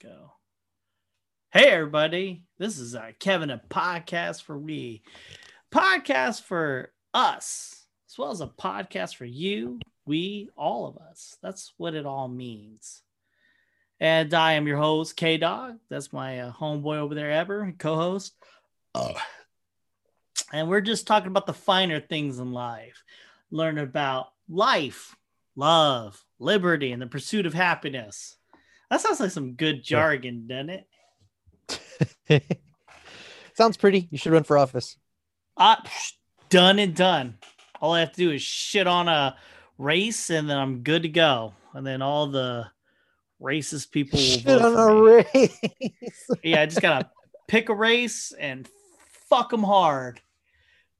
Go. Hey, everybody. This is uh, Kevin, a podcast for we, podcast for us, as well as a podcast for you, we, all of us. That's what it all means. And I am your host, K Dog. That's my uh, homeboy over there, ever co host. Oh. And we're just talking about the finer things in life, learn about life, love, liberty, and the pursuit of happiness. That sounds like some good jargon, doesn't it? sounds pretty. You should run for office. Uh, done and done. All I have to do is shit on a race, and then I'm good to go. And then all the racist people will shit on a me. race. yeah, I just gotta pick a race and fuck them hard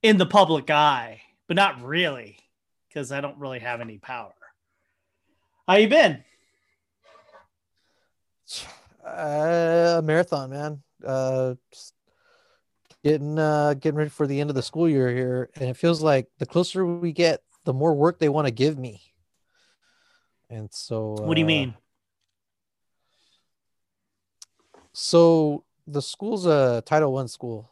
in the public eye, but not really, because I don't really have any power. How you been? Uh, marathon, man. Uh, getting uh getting ready for the end of the school year here, and it feels like the closer we get, the more work they want to give me. And so, what do you uh, mean? So the school's a Title One school,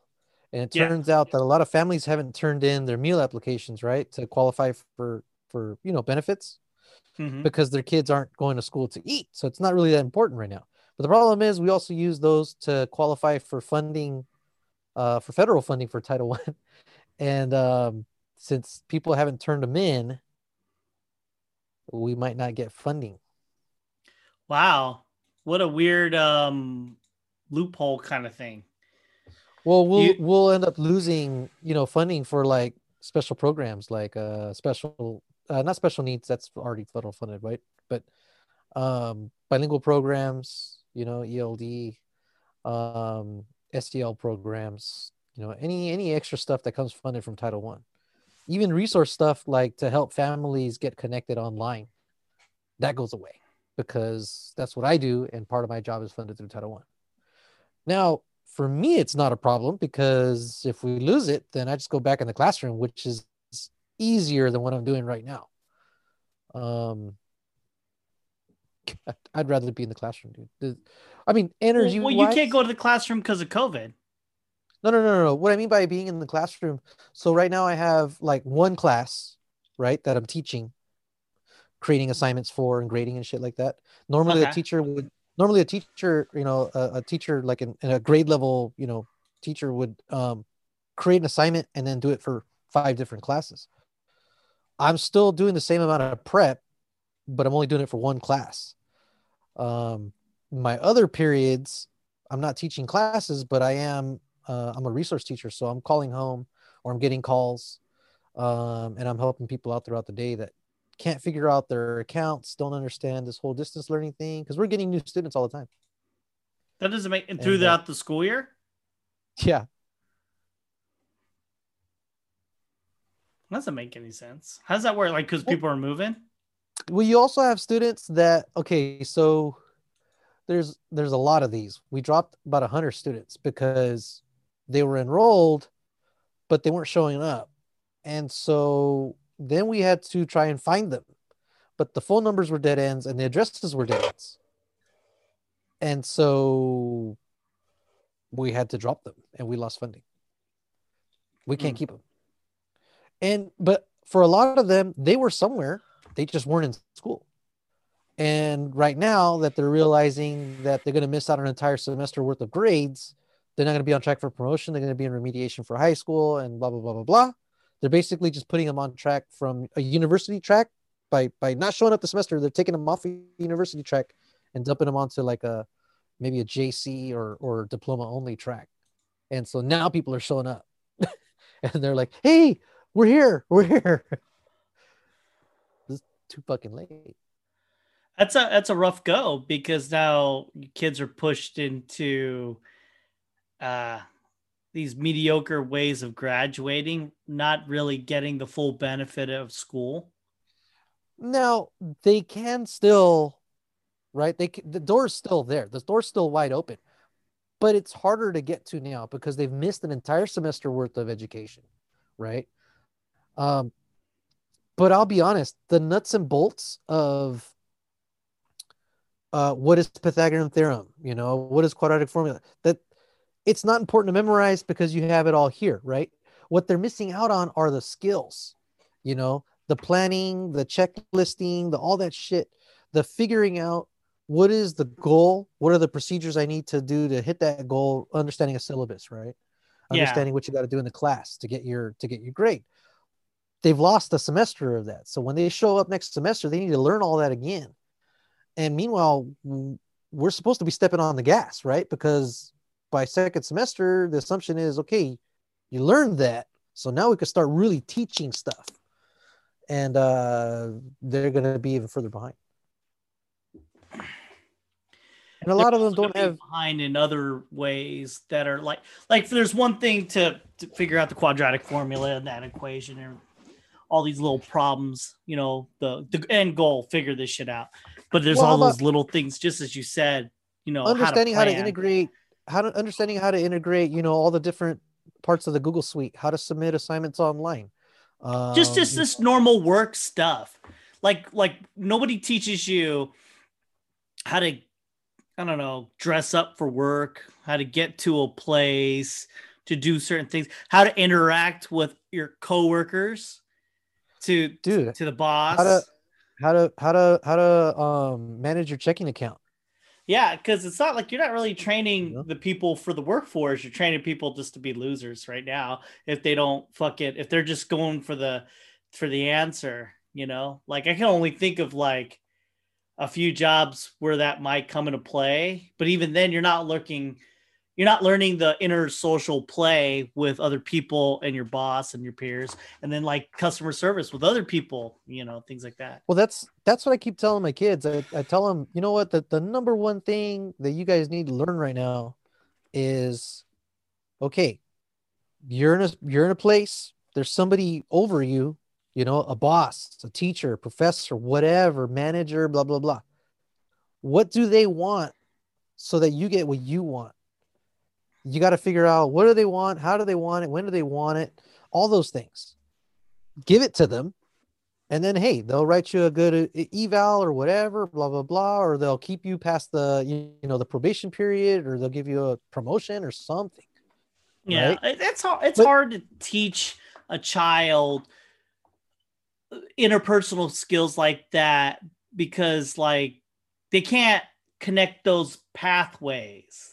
and it turns yeah. out that a lot of families haven't turned in their meal applications right to qualify for for you know benefits mm-hmm. because their kids aren't going to school to eat. So it's not really that important right now. But the problem is we also use those to qualify for funding, uh, for federal funding for Title One. and um, since people haven't turned them in, we might not get funding. Wow. What a weird um, loophole kind of thing. Well, we'll you... we'll end up losing, you know, funding for like special programs like uh special uh, not special needs that's already federal funded right but um bilingual programs you know eld um sdl programs you know any any extra stuff that comes funded from title one even resource stuff like to help families get connected online that goes away because that's what i do and part of my job is funded through title one now for me it's not a problem because if we lose it then i just go back in the classroom which is easier than what I'm doing right now. Um, I'd rather be in the classroom, dude. I mean, energy. Well, you can't go to the classroom because of COVID. No, no, no, no. What I mean by being in the classroom. So right now I have like one class, right, that I'm teaching, creating assignments for and grading and shit like that. Normally okay. a teacher would. Normally a teacher, you know, a, a teacher like in, in, a grade level, you know, teacher would um, create an assignment and then do it for five different classes. I'm still doing the same amount of prep, but I'm only doing it for one class. Um, my other periods, I'm not teaching classes, but I am. Uh, I'm a resource teacher, so I'm calling home or I'm getting calls, um, and I'm helping people out throughout the day that can't figure out their accounts, don't understand this whole distance learning thing because we're getting new students all the time. That doesn't make and throughout uh, the school year. Yeah, doesn't make any sense. How does that work? Like, because people are moving. Well, you also have students that okay, so there's there's a lot of these. We dropped about a hundred students because they were enrolled, but they weren't showing up, and so then we had to try and find them, but the phone numbers were dead ends and the addresses were dead ends, and so we had to drop them and we lost funding. We can't mm. keep them. And but for a lot of them, they were somewhere, they just weren't in school. And right now that they're realizing that they're going to miss out an entire semester worth of grades, they're not going to be on track for promotion. They're going to be in remediation for high school and blah blah blah blah blah. They're basically just putting them on track from a university track by by not showing up the semester. They're taking them off a university track and dumping them onto like a maybe a JC or or diploma only track. And so now people are showing up, and they're like, "Hey, we're here. We're here. Too fucking late. That's a that's a rough go because now kids are pushed into uh these mediocre ways of graduating, not really getting the full benefit of school. Now they can still, right? They can, the door's still there. The door's still wide open, but it's harder to get to now because they've missed an entire semester worth of education, right? Um, but I'll be honest, the nuts and bolts of uh, what is Pythagorean theorem? You know, what is quadratic formula? That it's not important to memorize because you have it all here, right? What they're missing out on are the skills, you know, the planning, the checklisting, the all that shit, the figuring out what is the goal, what are the procedures I need to do to hit that goal, understanding a syllabus, right? Yeah. Understanding what you got to do in the class to get your to get your grade. They've lost a semester of that. So when they show up next semester, they need to learn all that again. And meanwhile, we're supposed to be stepping on the gas, right? Because by second semester, the assumption is okay, you learned that. So now we can start really teaching stuff. And uh, they're going to be even further behind. And a lot of them don't have behind in other ways that are like like there's one thing to, to figure out the quadratic formula and that equation and all these little problems you know the the end goal figure this shit out. But there's Well, all those little things just as you said you know understanding how to, plan. integrate how to understanding how to integrate you know all the different parts of the google suite how to submit assignments online. Just Um, just this normal work stuff. Like like nobody teaches you how to i don't know dress up for work how to get to a place to do certain things how to interact with your coworkers to dude to the boss how to how to how to how to um manage your checking account. Yeah because it's not like you're not really training Yeah. the people for the workforce. You're training people just to be losers right now if they don't fuck it if they're just going for the for the answer you know? Like i can only think of like a few jobs where that might come into play but even then you're not looking you're not learning the inner social play with other people and your boss and your peers and then like customer service with other people you know things like that. Well that's that's what i keep telling my kids. I, I tell them you know what? The, the number one thing that you guys need to learn right now is okay you're in a you're in a place there's somebody over you you know a boss a teacher professor whatever manager blah blah blah. What do they want so that you get what you want you got to figure out what do they want how do they want it when do they want it all those things give it to them and then hey they'll write you a good eval or whatever blah blah blah or they'll keep you past the you know the probation period or they'll give you a promotion or something Yeah, right? it's hard. It's But- hard to teach a child uh, interpersonal skills like that because, like, they can't connect those pathways.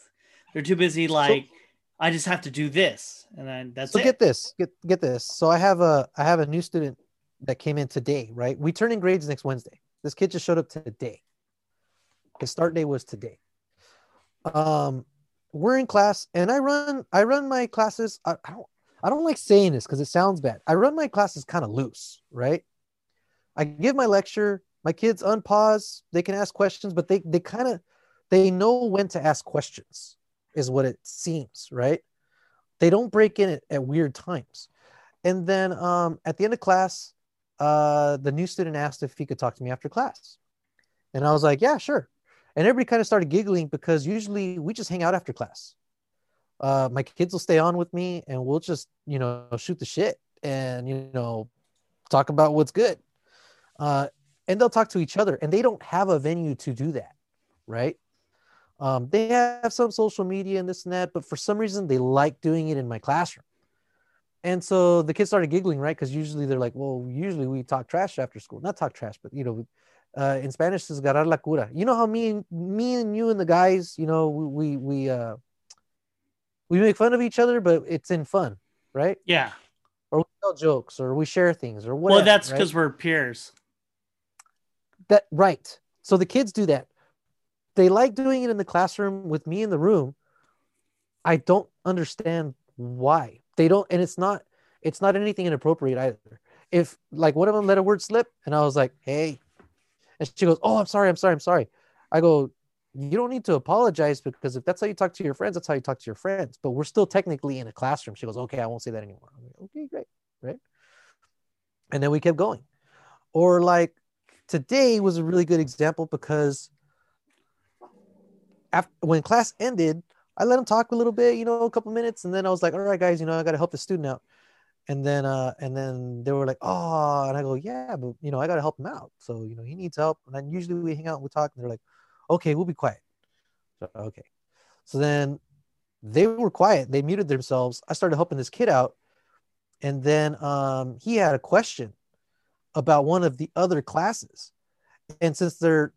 They're too busy. Like, I just have to do this, and then that's so it. get this get get this. So i have a i have a new student that came in today right? We turn in grades next wednesday. This kid just showed up today. His start day was today. Um we're in class and i run i run my classes i, I don't i don't like saying this because it sounds bad. I run my classes kind of loose right? I give my lecture my kids unpause they can ask questions but they they kind of they know when to ask questions is what it seems right? They don't break in at, at weird times. And then um, at the end of class uh, the new student asked if he could talk to me after class. And i was like yeah sure. And everybody kind of started giggling because usually we just hang out after class. Uh, my kids will stay on with me and we'll just you know shoot the shit and you know talk about what's good. Uh, and they'll talk to each other and they don't have a venue to do that right um, they have some social media and this and that but for some reason they like doing it in my classroom. And so the kids started giggling right? Because usually they're like well usually we talk trash after school. Not talk trash but you know uh, in spanish is ganar la cura. You know how me and me and you and the guys you know we we uh we make fun of each other but it's in fun right? Yeah. or we tell jokes or we share things or whatever well, that's right? because we're peers. that right. So the kids do that they like doing it in the classroom with me in the room. I don't understand why. They don't and it's not it's not anything inappropriate either. If like one of them let a word slip and i was like hey and she goes oh i'm sorry i'm sorry i'm sorry. I go you don't need to apologize because if that's how you talk to your friends that's how you talk to your friends but we're still technically in a classroom. She goes okay i won't say that anymore. Like, okay great right? And then we kept going. Or like today was a really good example because after when class ended i let him talk a little bit you know a couple minutes and then i was like all right guys you know i got to help the student out and then uh and then they were like oh and i go yeah but you know i got to help him out so you know he needs help and then usually we hang out and we talk and they're like okay, we'll be quiet. So, okay. So then they were quiet. They muted themselves. I started helping this kid out. And then um, he had a question about one of the other classes. And since they're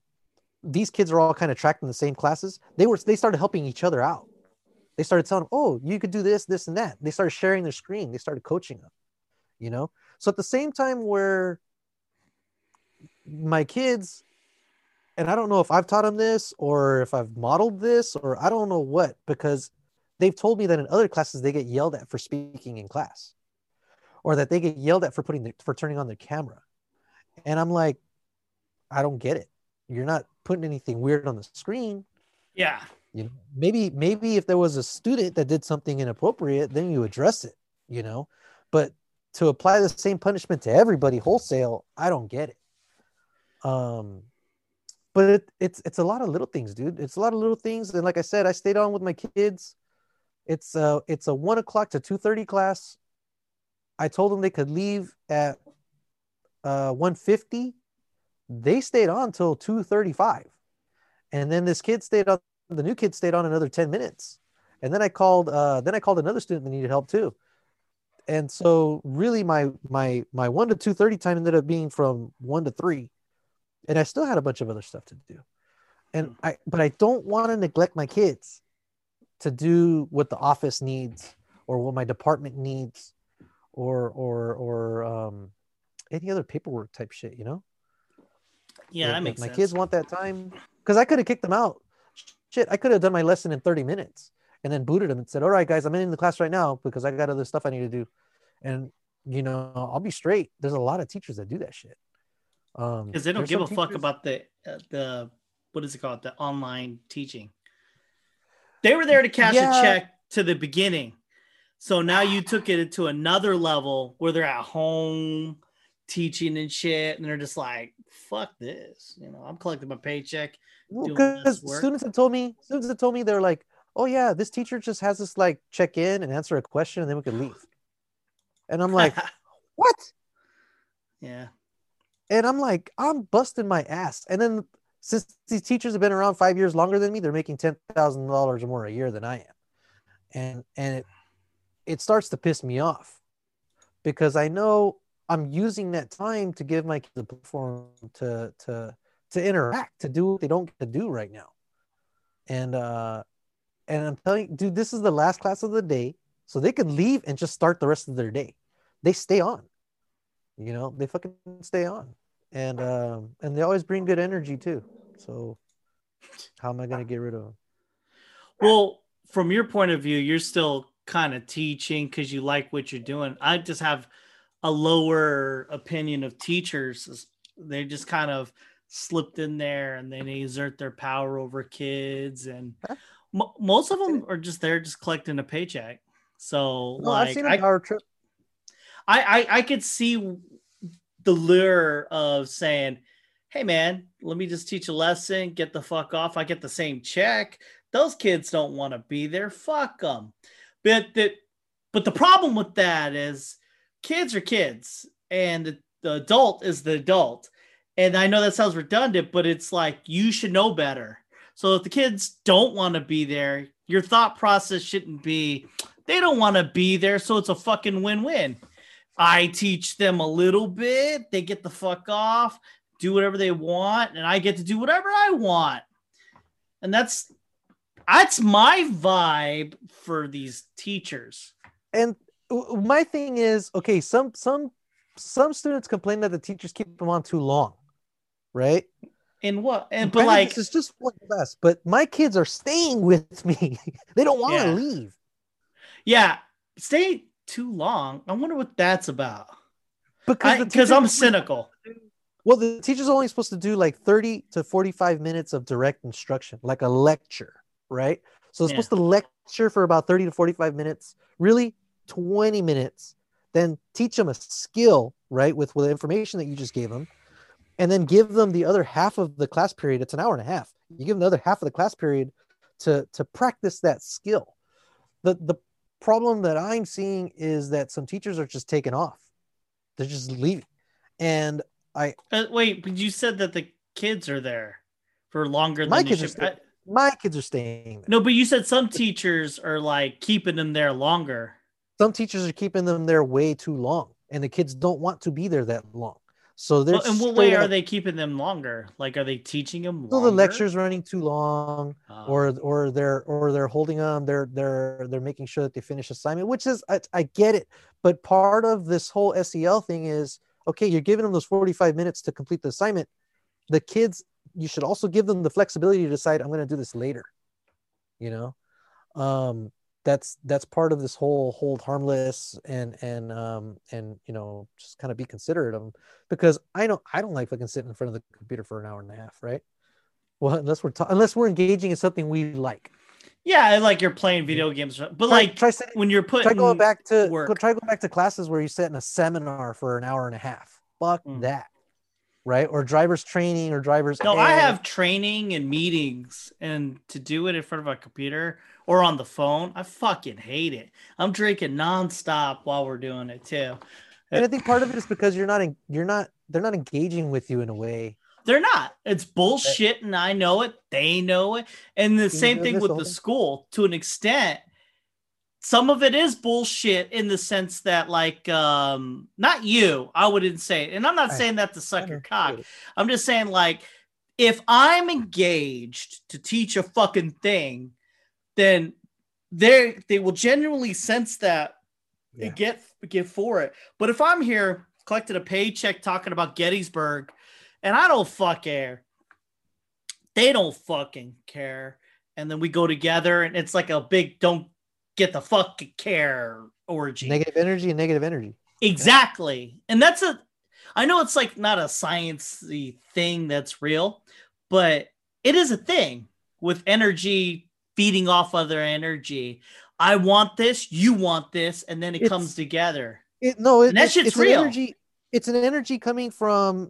these kids are all kind of tracked in the same classes, they were they started helping each other out. They started telling them, oh, you could do this, this, and that. They started sharing their screen. They started coaching them, you know? So at the same time where my kids and I don't know if I've taught them this or if I've modeled this or I don't know what because they've told me that in other classes they get yelled at for speaking in class or that they get yelled at for putting the, for turning on their camera. And I'm like I don't get it. You're not putting anything weird on the screen. Yeah. You know, maybe maybe if there was a student that did something inappropriate, then you address it, you know. But to apply the same punishment to everybody wholesale, I don't get it. Um but it, it's it's a lot of little things, dude. It's a lot of little things. And like I said, I stayed on with my kids. It's uh it's a one o'clock to two thirty class. I told them they could leave at uh 150. They stayed on till 235. And then this kid stayed on the new kid stayed on another 10 minutes. And then I called uh then I called another student that needed help too. And so really my my my 1 to 230 time ended up being from 1 to 3 and I still had a bunch of other stuff to do. And I, but I don't want to neglect my kids to do what the office needs or what my department needs or, or, or, um, any other paperwork type shit, you know? Yeah, that if makes my sense. kids want that time because I could have kicked them out. Shit, I could have done my lesson in 30 minutes and then booted them and said, All right, guys, I'm in the class right now because I got other stuff I need to do. And you know, I'll be straight. There's a lot of teachers that do that shit. Um because they don't give a some fuck about the uh, the what is it called the online teaching they were there to cash Yeah. a check to the beginning so now you took it to another level where they're at home teaching and shit. And they're just like fuck this you know i'm collecting my paycheck because students have told me students have told me they're like oh yeah this teacher just has us like check in and answer a question and then we could leave. And i'm like what? Yeah. And i'm like i'm busting my ass. And then since these teachers have been around five years longer than me they're making $10000 or more a year than i am. And and it it starts to piss me off because i know i'm using that time to give my kids a platform to to to interact to do what they don't get to do right now. And uh and i'm telling dude this is the last class of the day so they can leave and just start the rest of their day. They stay on you know they fucking stay on. And um and they always bring good energy too. So how am i to get rid of them well from your point of view you're still kind of teaching because you like what you're doing. I just have a lower opinion of teachers they just kind of slipped in there and then they exert their power over kids and mo most of them are just there just collecting a paycheck. So no, i've like seen a I, power trip. I, I i could see the lure of saying hey man let me just teach a lesson get the fuck off. I get the same check. Those kids don't want to be there. Fuck them but that but the problem with that is kids are kids and the, adult is the adult. And i know that sounds redundant but it's like you should know better. So if the kids don't want to be there your thought process shouldn't be they don't want to be there so it's a fucking win-win. I teach them a little bit they get the fuck off do whatever they want and i get to do whatever i want. And that's that's my vibe for these teachers. And my thing is okay some some some students complain that the teachers keep them on too long right? And what? And but Granted, like it's just one class but my kids are staying with me. They don't want to Yeah. leave. Yeah stay too long i wonder what that's about. Because because i'm cynical. well the teacher's only supposed to do like 30 to 45 minutes of direct instruction like a lecture right? So it's Yeah. supposed to lecture for about 30 to 45 minutes. Really 20 minutes then teach them a skill right with, with the information that you just gave them and then give them the other half of the class period it's an hour and a half you give them the other half of the class period to to practice that skill the the problem that i'm seeing is that some teachers are just taking off they're just leaving and i Uh, wait but you said that the kids are there for longer My than you kids are should. still- I- My kids are staying. There. no, but you said some teachers are like keeping them there longer. Some teachers are keeping them there way too long, and the kids don't want to be there that long. So they're Well, in what way straight are they keeping them longer? Like, are they teaching them? So the lecture's running too long, Oh. or or they're or they're holding them. They're they're they're making sure that they finish assignment, which is I, I get it, but part of this whole SEL thing is okay. You're giving them those 45 minutes to complete the assignment. The kids, you should also give them the flexibility to decide I'm going to do this later. You know, um, that's that's part of this whole hold harmless and and um and you know just kind of be considerate of them because I don't I don't like fucking sitting in front of the computer for an hour and a half, right? Well, unless we're ta- unless we're engaging in something we like. yeah, and, like you're playing video games, but Try, like try sitting, when you're try putting going back to work. go, try going back to classes where you sit in a seminar for an hour and a half. Fuck Mm. that, right? Or drivers training or drivers. No, I have training and meetings, and to do it in front of a computer or on the phone, I fucking hate it. I'm drinking nonstop while we're doing it too. and I think part of it is because you're not in, you're not they're not engaging with you in a way. They're not. It's bullshit, and I know it. They know it. And the Been same thing with the school to an extent. Some of it is bullshit in the sense that, like, um, not you, I wouldn't say, and I'm not I- saying that to suck your cock. I'm just saying, like, if I'm engaged to teach a fucking thing, then they they will genuinely sense that Yeah. and get get for it. But if I'm here collecting a paycheck talking about Gettysburg, and I don't fuck care, they don't fucking care, and then we go together, and it's like a big don't get the fuck care orgy. Negative energy and negative energy. Exactly. And that's a I know it's like not a sciencey thing that's real, but it is a thing with energy feeding off other energy. I want this, you want this, and then it It's- comes together. It, no, it, And that it's, shit's it's real. An energy, it's an energy coming from.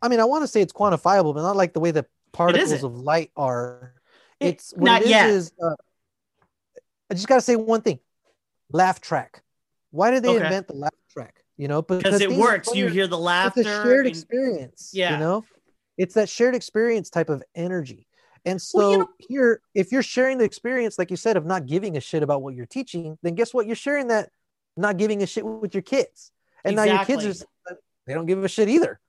I mean, I want to say it's quantifiable, but not like the way that particles of light are. It- It's not it is yet. is, uh, I just gotta say one thing: laugh track. Why did they Okay. invent the laugh track? You know, Because it works. You hear the it's laughter. a shared and- experience. Yeah. you know, it's that shared experience type of energy. And so Well, you know- here, if you're sharing the experience, like you said, of not giving a shit about what you're teaching, then guess what? You're sharing that not giving a shit with your kids, and now your kids are they don't give a shit either.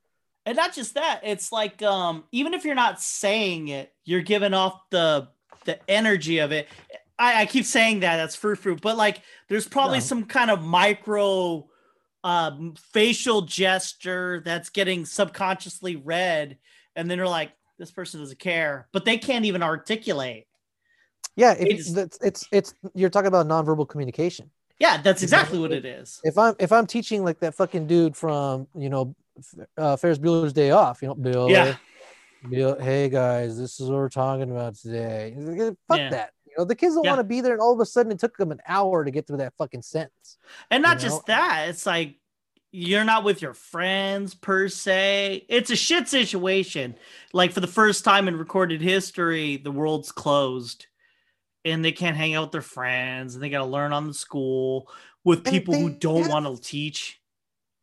and not just that it's like um even if you're not saying it you're giving off the the energy of it i, I keep saying that that's fruit fruit but like there's probably No. some kind of micro um facial gesture that's getting subconsciously read and then they're like this person doesn't care but they can't even articulate Yeah, It's- that's it's it's you're talking about nonverbal communication. yeah that's exactly what it- is If I'm if I'm teaching like that fucking dude from you know uh, Ferris Bueller's Day Off, you know, Bill, Yeah. Bill, hey guys, this is what we're talking about today. Fuck Yeah. that. You know, the kids don't Yeah. want to be there, and all of a sudden it took them an hour to get through that fucking sentence. And not just know? that, it's like you're not with your friends per se. It's a shit situation. Like for the first time in recorded history, the world's closed and they can't hang out with their friends and they got to learn on the school with people who don't want to teach.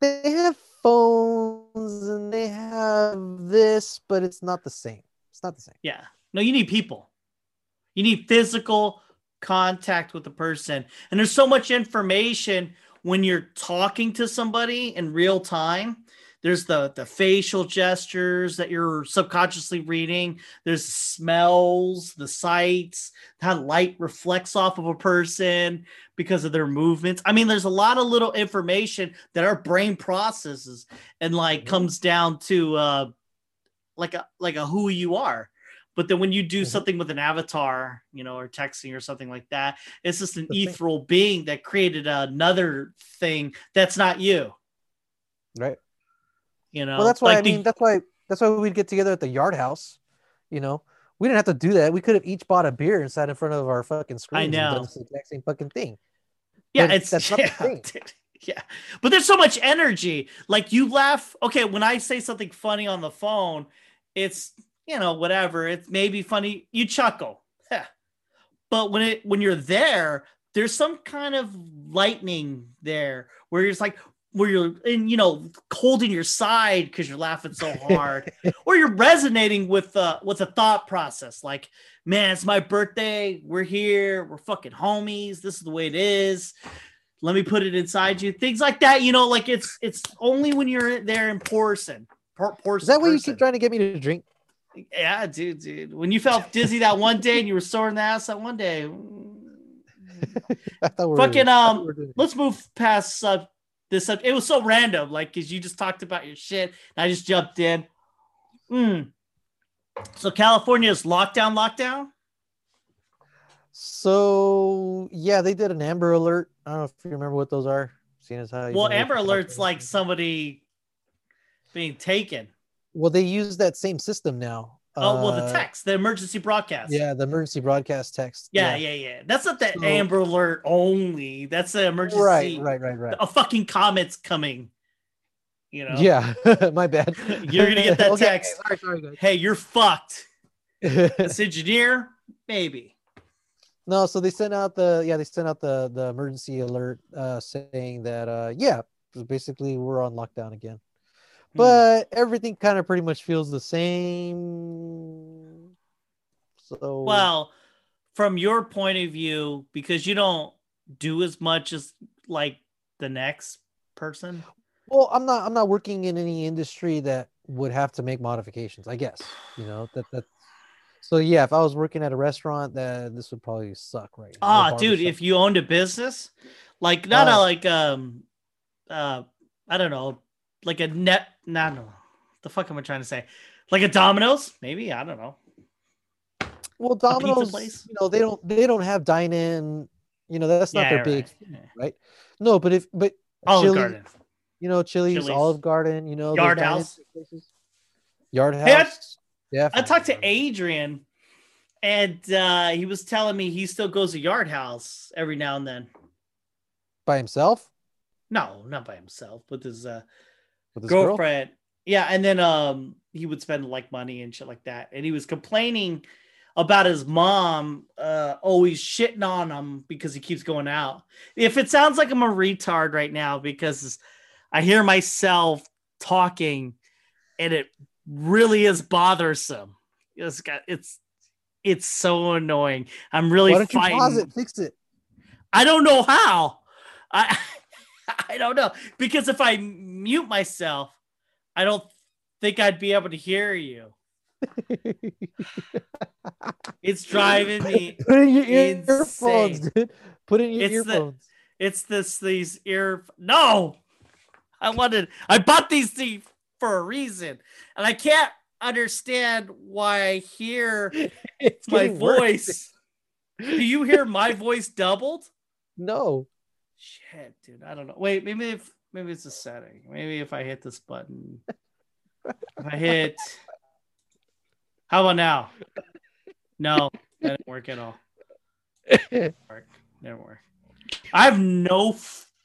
They have phones and they have this, but it's not the same. It's not the same. Yeah. No, you need people. You need physical contact with the person. And there's so much information when you're talking to somebody in real time. There's the the facial gestures that you're subconsciously reading. There's smells, the sights, how light reflects off of a person because of their movements. I mean, there's a lot of little information that our brain processes and like Mhm. comes down to uh like a like a who you are. But then when you do Mhm. something with an avatar, you know, or texting or something like that, it's just an The thing- ethereal being that created another thing that's not you. Right. You know, Well, that's why Like I the- mean that's why that's why we'd get together at the yard house. You know, we didn't have to do that. We could have each bought a beer and sat in front of our fucking screens. and know. done this exact same fucking thing. yeah, but it's that's not the thing. yeah. But there's so much energy. Like you laugh. Okay, when I say something funny on the phone, it's you know whatever. It's maybe funny. You chuckle. But when it when you're there, there's some kind of lightning there where you're just like, where you're in, you know, holding your side because you're laughing so hard, or you're resonating with uh with a thought process like, man, it's my birthday, we're here, we're fucking homies, this is the way it is. Let me put it inside you. Things like that, you know, like it's it's only when you're there in person. Per- person Is that what you keep trying to get me to drink? Yeah, dude, dude. When you felt dizzy that one day and you were sore in the ass that one day. I thought we were Fucking, um, we. Let's move past uh, this. Sub- it was so random, like, because you just talked about your shit. And I just jumped in. Mm. So California is lockdown, lockdown. So yeah, they did an Amber Alert. I don't know if you remember what those are. Seeing as how Well, Amber Alert's like somebody being taken. Well, they use that same system now. oh, well, the Uh, text, the emergency broadcast. Yeah, the emergency broadcast text. yeah, yeah, yeah. That's not the So- Amber Alert only. That's the emergency. Right, right, right, right. A fucking comet's coming. You know. Yeah, my bad. You're gonna get that Okay, text. Sorry, sorry, Hey, you're fucked. This engineer, maybe. no, so they sent out the yeah they sent out the the emergency alert uh saying that uh yeah basically we're on lockdown again. But everything kind of pretty much feels the same. So Well, from your point of view, because you don't do as much as like the next person. Well, I'm not. I'm not working in any industry that would have to make modifications. I guess you know that that. So yeah, if I was working at a restaurant, that this would probably suck right now. Ah, Or dude, if you owned a business, like not a Uh, like um uh I don't know, like a net no no. The fuck am I trying to say? Like a Domino's, maybe, I don't know. well, Domino's, place? you know, they don't they don't have dine in. You know, that's not Yeah, their right. big. Yeah. right? No, but if but Olive Chili- Garden. you know, Chili's, Chili's. Olive Garden, you know, Yard House. Yard Hey, House. Yeah, I talked to Adrian and uh he was telling me he still goes to Yard House every now and then. by himself No, not by himself, with his uh his girl. girlfriend. Yeah, and then um he would spend like money and shit like that. And he was complaining about his mom uh always shitting on him because he keeps going out. If it sounds like I'm a retard right now because I hear myself talking and it really is bothersome. It's got it's it's so annoying. I'm really Why don't you fighting. pause it? Fix it. I don't know how. I I don't know because if I mute myself, I don't think I'd be able to hear you. It's driving me. Put in your insane. earphones, dude. Put in your It's the- earphones. It's this these ear. No, I wanted. I bought these things for a reason, and I can't understand why I hear It's my getting worse. voice. Do you hear my voice doubled? No. Shit, dude. I don't know. Wait, maybe if maybe it's a setting. Maybe if I hit this button. if I hit how about now? No, that didn't work at all. Work. Didn't work. I have no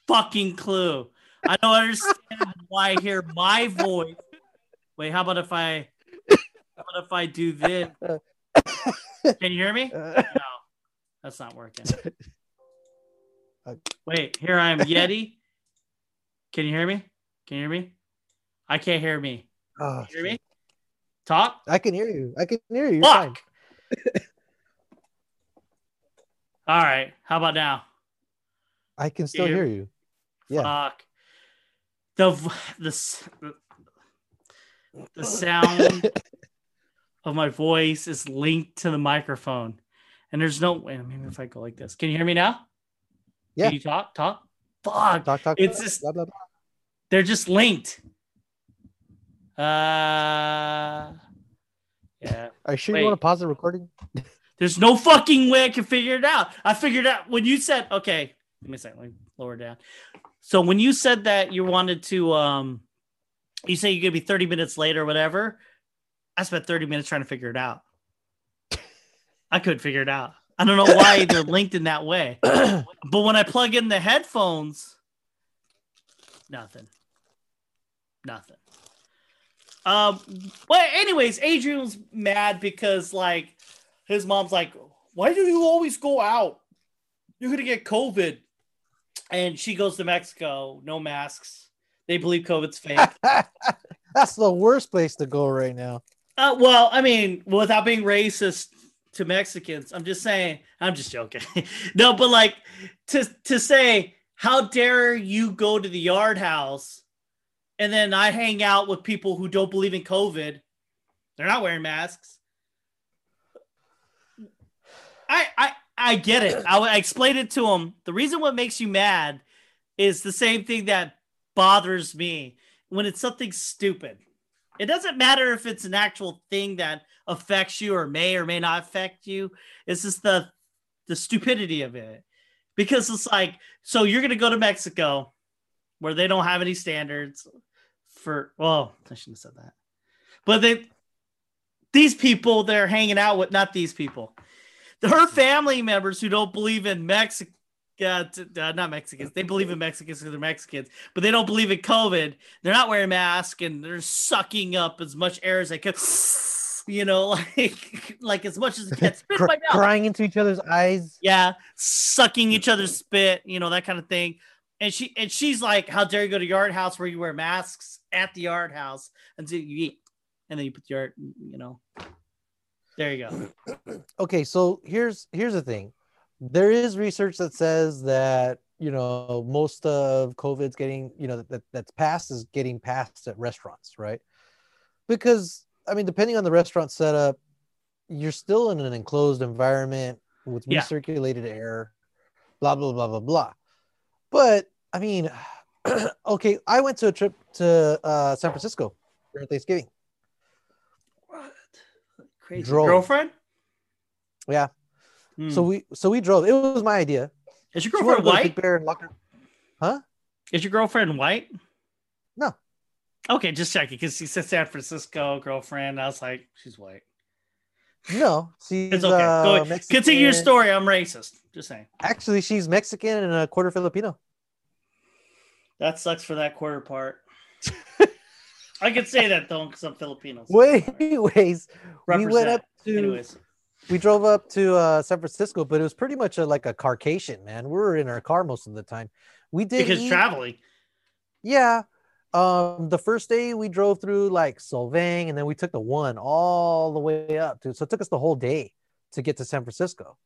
fucking clue. I don't understand why I hear my voice. Wait, how about if I how about if I do this? Can you hear me? No, that's not working. Wait, here I am, Yeti. Can you hear me? Can you hear me? I can't hear me. oh, Can you hear me? Talk. I can hear you. I can hear you. Fuck. All right. How about now? I can still hear you. Yeah. Fuck. The the the sound of my voice is linked to the microphone, and there's no. Wait, maybe if I go like this, can you hear me now? Yeah. Can you talk? Talk. Fuck. Talk, talk. It's just- blah, blah, blah. They're just linked. Uh. Yeah. Are you sure Wait. you want to pause the recording? There's no fucking way I can figure it out. I figured out when you said, okay, let me say, let me lower down. So when you said that you wanted to, um, you say you're gonna be 30 minutes late or whatever. I spent 30 minutes trying to figure it out. I couldn't figure it out. I don't know why they're linked in that way. But when I plug in the headphones, nothing. Nothing. Um, but anyways, Adrian was mad because like his mom's like, Why do you always go out? You're gonna get COVID. And she goes to Mexico, no masks. They believe COVID's fake. That's the worst place to go right now. Uh, well, I mean, without being racist to Mexicans, I'm just saying. I'm just joking. no, but like to to say, how dare you go to the yard house, and then I hang out with people who don't believe in COVID. They're not wearing masks. I I I get it. I, I explained it to them. The reason what makes you mad is the same thing that bothers me when it's something stupid. It doesn't matter if it's an actual thing that affects you or may or may not affect you. It's just the the stupidity of it. Because it's like, so you're gonna go to Mexico where they don't have any standards for well, I shouldn't have said that. But they these people they're hanging out with not these people. Her family members who don't believe in Mexico uh, not Mexicans. They believe in Mexicans because they're Mexicans, but they don't believe in COVID. They're not wearing masks and they're sucking up as much air as they can. You know, like like as much as can. Spit Cr- crying into each other's eyes. Yeah, sucking each other's spit. You know that kind of thing. And she and she's like, "How dare you go to yard house where you wear masks at the yard house until you eat, and then you put your, you know." There you go. Okay, so here's here's the thing. There is research that says that you know most of COVID's getting you know that that's passed is getting passed at restaurants, right? Because I mean, depending on the restaurant setup, you're still in an enclosed environment with Yeah. recirculated air, blah blah blah blah blah. But I mean, okay, I went to a trip to uh, San Francisco during Thanksgiving. What? Crazy Drove. girlfriend? Yeah, Hmm. so we so we drove. It was my idea. is your girlfriend to go to white? Big Bear and lock her. Is your girlfriend white? No. Okay, just checking because she said San Francisco girlfriend. I was like, she's white. No, she's It's okay. uh, Go. Continue your story. I'm racist. Just saying. Actually, she's Mexican and a quarter Filipino. That sucks for that quarter part. I could say that though because I'm Filipino. so- Wait, anyways, we went up to Anyways, we drove up to uh, San Francisco, but it was pretty much a, like a Caucasian man. We were in our car most of the time. We did because eat- traveling. Yeah. Um, the first day we drove through like Solvang, and then we took the one all the way up to. So it took us the whole day to get to San Francisco.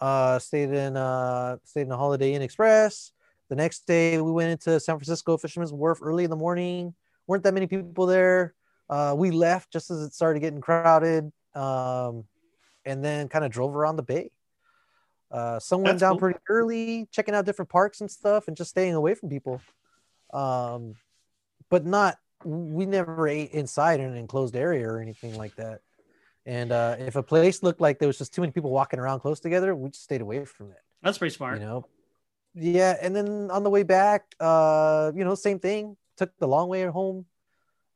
Uh, stayed in uh, stayed in the Holiday Inn Express. The next day we went into San Francisco Fisherman's Wharf early in the morning. weren't that many people there. Uh, we left just as it started getting crowded, um, and then kind of drove around the bay. Uh, sun went That's down cool. pretty early, checking out different parks and stuff, and just staying away from people. Um, but not we never ate inside in an enclosed area or anything like that. And uh, if a place looked like there was just too many people walking around close together, we just stayed away from it. That's pretty smart. You know, yeah. And then on the way back, uh, you know, same thing. Took the long way home,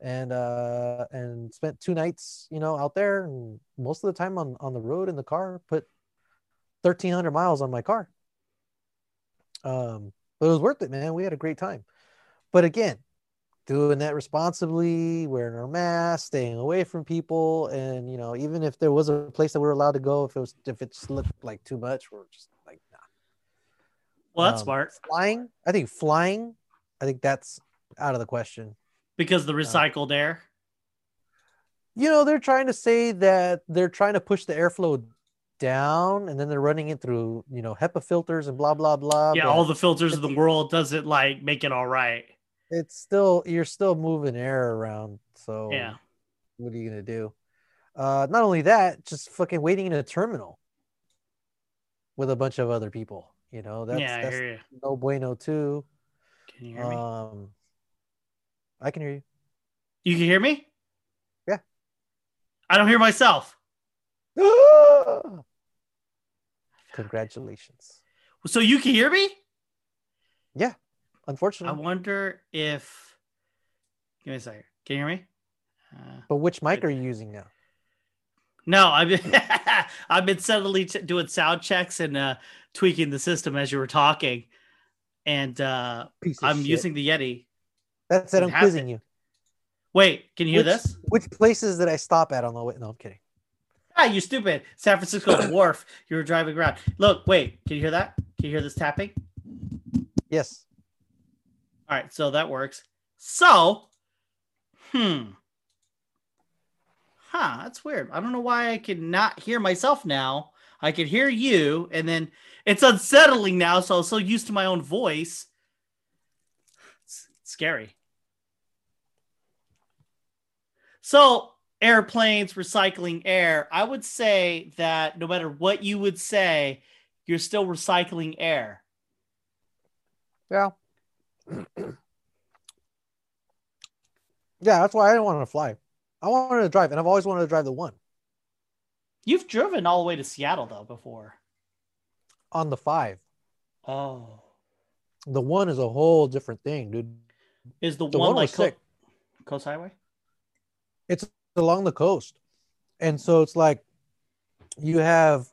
and uh, and spent two nights, you know, out there, and most of the time on on the road in the car. Put thirteen hundred miles on my car. Um, but it was worth it, man. We had a great time. But again, doing that responsibly, wearing our mask staying away from people, and you know, even if there was a place that we were allowed to go, if it was if it looked like too much, we're just like, nah. Well, that's Um, smart Flying, I think flying, I think that's out of the question. Because the recycled air. You know, they're trying to say that they're trying to push the airflow down, and then they're running it through, you know, HEPA filters and blah blah blah. Yeah, all the filters of the world doesn't like make it all right. it's still you're still moving air around. So Yeah. what are you gonna do? Uh, not only that, just fucking waiting in a terminal with a bunch of other people. You know, that's yeah, that's no bueno too. Can you hear me? Um, I can hear you. You can hear me? Yeah. I don't hear myself. Congratulations. So you can hear me? Yeah. Unfortunately, I wonder if. Give me a second. Can you hear me? Uh, but which mic are you using now? no, I've been I've been suddenly doing sound checks and uh, tweaking the system as you were talking, and uh, I'm shit. using the Yeti. That's it. it I'm quizzing you. Wait, can you hear which, this? Which places did I stop at on the way? No, I'm kidding. Ah, you stupid. San Francisco Wharf. You were driving around. Look, wait. Can you hear that? Can you hear this tapping? Yes. All right, so that works. So, hmm. Huh, that's weird. I don't know why I can not hear myself now. I can hear you, and then it's unsettling now. So I'm so used to my own voice. It's scary. So, airplanes recycling air. I would say that no matter what you would say, you're still recycling air. Yeah. yeah, that's why I didn't want to fly. I wanted to drive, and I've always wanted to drive the one You've driven all the way to Seattle though before. on the five. Oh. The one is a whole different thing, dude. Is the, The one one like Co-. Coast Highway? It's along the coast, and so it's like you have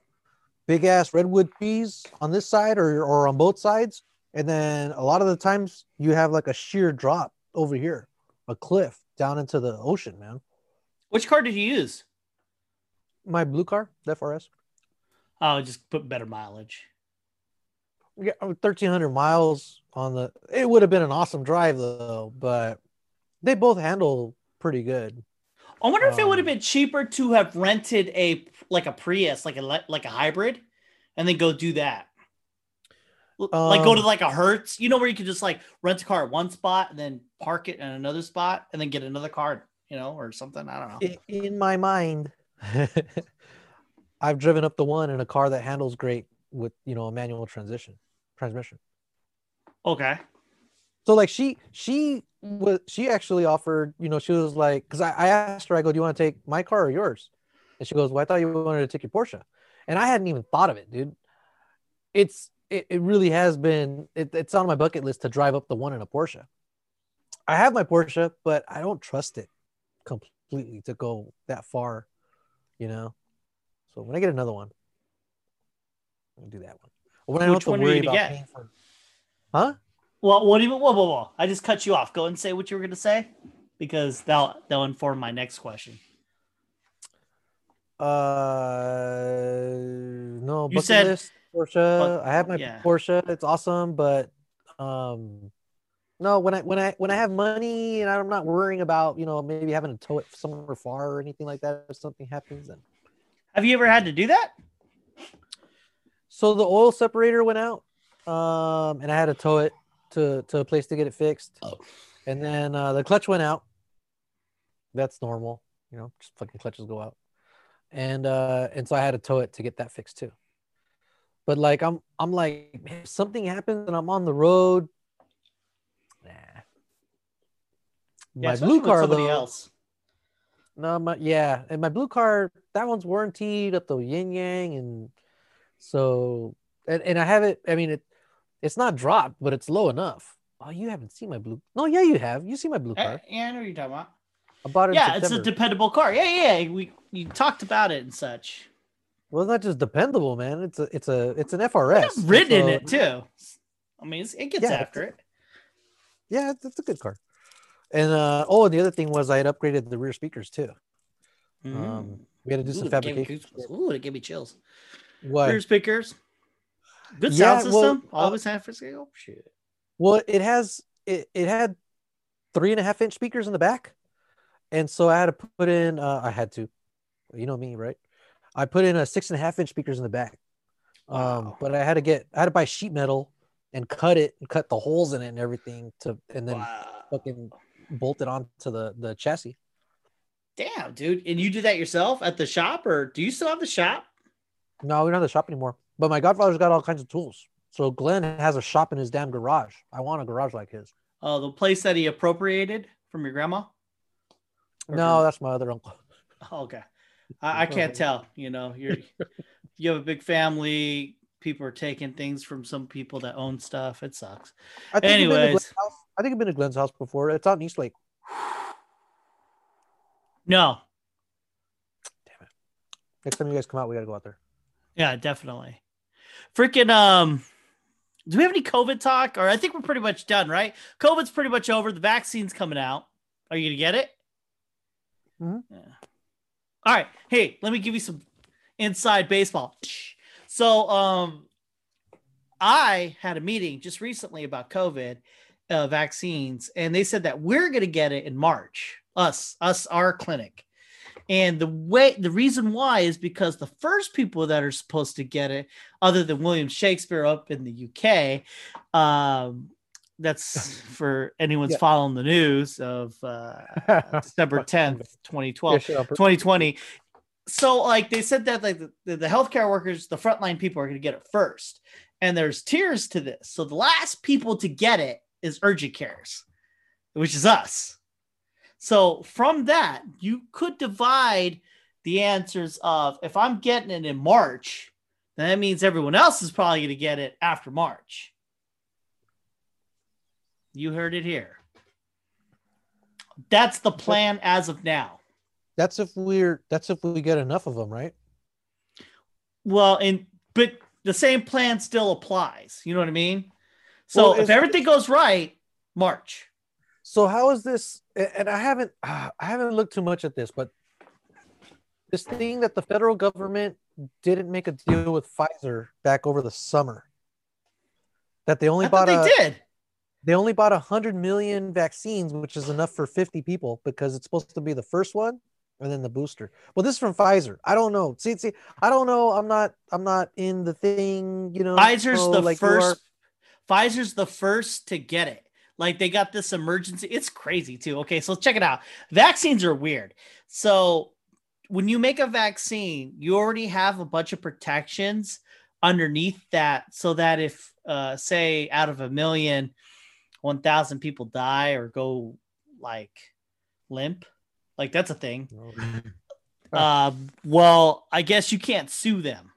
big ass redwood trees on this side or or on both sides, and then a lot of the times you have like a sheer drop over here, a cliff down into the ocean, man. Which car did you use? My blue car, the FRS. Oh, just put better mileage. Yeah, oh, thirteen hundred miles on the. It would have been an awesome drive though, but they both handle pretty good. I wonder if it would have Um, been cheaper to have rented a like a Prius, like a like a hybrid, and then go do that. L- like go to Um, like a Hertz, you know, where you could just like rent a car at one spot and then park it in another spot and then get another car, you know, or something. I don't know. In my mind, I've driven up the one in a car that handles great with you know a manual transition transmission. Okay. So like she she was she actually offered you know she was like because I, I asked her I go do you want to take my car or yours, and she goes well I thought you wanted to take your Porsche, and I hadn't even thought of it, dude. It's it, it really has been it, it's on my bucket list to drive up the one in a Porsche. I have my Porsche, but I don't trust it completely to go that far, you know. So when I get another one, I'll do that one. When I don't Which have to one are you worry about get? paying for, huh? Well, what do you? Whoa, whoa, whoa! I just cut you off. Go and say what you were going to say, because that'll that'll inform my next question. Uh, no. You said- list, Porsche. But- I have my yeah. Porsche. It's awesome, but um, no. When I when I when I have money and I'm not worrying about you know maybe having to tow it somewhere far or anything like that if something happens, then Have you ever had to do that? so the oil separator went out, um, and I had to tow it to to a place to get it fixed. Oh. And then uh, the clutch went out. That's normal, you know, just fucking clutches go out. And uh, and so I had to tow it to get that fixed too. But like I'm I'm like, man, if something happens and I'm on the road. Nah. Yeah, My blue car somebody though. else. No, my yeah, and my blue car that one's warranted up the yin yang, and so and, and I have it. I mean, it it's not dropped, but it's low enough. Oh, you haven't seen my blue? No, yeah, you have. You see my blue Eh, car? Yeah, I know what you're talking about. I bought it. Yeah, it's a dependable car. Yeah, yeah. yeah. We you talked about it and such. well, it's not just dependable, man. It's a it's a it's an FRS. I've ridden in it too. I mean, it's, it gets Yeah, after it. Yeah, it's, it's a good car. And uh oh, and the other thing was I had upgraded the rear speakers too. Um, we had to do some Ooh, that me fabrication. Ooh, it gave me chills. What? Rear speakers. Good Yeah, sound well, system. uh, Always have for scale. Shit. Well, it has it, it had three and a half inch speakers in the back. And so I had to put in uh, I had to. You know me, right? I put in a six and a half inch speakers in the back. Um, Wow. but I had to get I had to buy sheet metal and cut it and cut the holes in it and everything to and then Wow. fucking bolt it onto the the chassis. Damn, dude. And you did that yourself at the shop, or do you still have the shop? No, we don't have the shop anymore. But my godfather's got all kinds of tools. So Glenn has a shop in his damn garage. I want a garage like his. Oh, the place that he appropriated from your grandma? Or No, from- that's my other uncle. Oh, okay. I, I can't tell. You know, you're you have a big family. People are taking things from some people that own stuff. It sucks. I think I've been to Anyways. Glenn's house. I think I've been to Glenn's house before. It's out in Eastlake. No. Damn it. Next time you guys come out, we gotta go out there. Yeah, definitely. Freaking um do we have any COVID talk? Or I think we're pretty much done, right? COVID's pretty much over. The vaccine's coming out. Are you gonna get it? Mhm. Yeah. All right. Hey, let me give you some inside baseball. So um I had a meeting just recently about COVID, uh, vaccines, and they said that we're to get it in March. Us, us, our clinic. And the way, the reason why is because the first people that are supposed to get it, other than William Shakespeare up in the UK, um, that's for anyone's Yeah. following the news of uh, December 10th, 2012. Yeah, 2020. So, like they said that like the, the, the healthcare workers, the frontline people are going to get it first, and there's tiers to this. So the last people to get it is urgent cares, which is us. So from that, you could divide the answers of if I'm getting it in March, then that means everyone else is probably going to get it after March. You heard it here. That's the plan as of now. That's if we're that's if we get enough of them, right? Well, and but the same plan still applies. You know what I mean? So Well, if if- everything goes right, March. So how is this? And I haven't ah, I haven't looked too much at this, but this thing that the federal government didn't make a deal with Pfizer back over the summer. That they only I bought they a, did. they only bought a hundred million vaccines, which is enough for 50 people because it's supposed to be the first one and then the booster. Well, this is from Pfizer. I don't know. See, see, I don't know. I'm not I'm not in the thing, you know. Pfizer's so the like first. Pfizer's the first to get it. Like they got this emergency. It's crazy too. Okay, so check it out. Vaccines are weird. So when you make a vaccine, you already have a bunch of protections underneath that, so that if, uh, say, out of a million, one thousand people die or go like limp, like that's a thing. Um, well, I guess you can't sue them.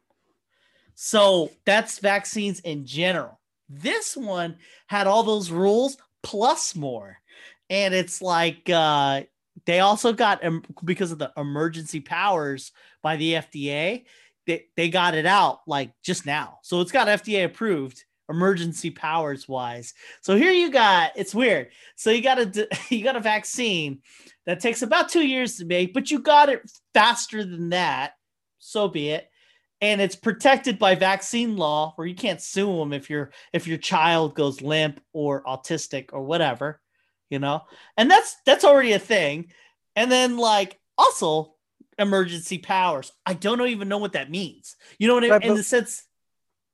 So that's vaccines in general. This one had all those rules plus more. And it's like uh, they also got, because of the emergency powers by the FDA, they, they got it out like just now. So it's got FDA approved emergency powers wise. So here you got, it's weird. So you got a, you got a vaccine that takes about two years to make, but you got it faster than that. So be it. And it's protected by vaccine law, where you can't sue them if your if your child goes limp or autistic or whatever, you know. And that's that's already a thing. And then like also emergency powers. I don't even know what that means. You know what I mean? In the sense,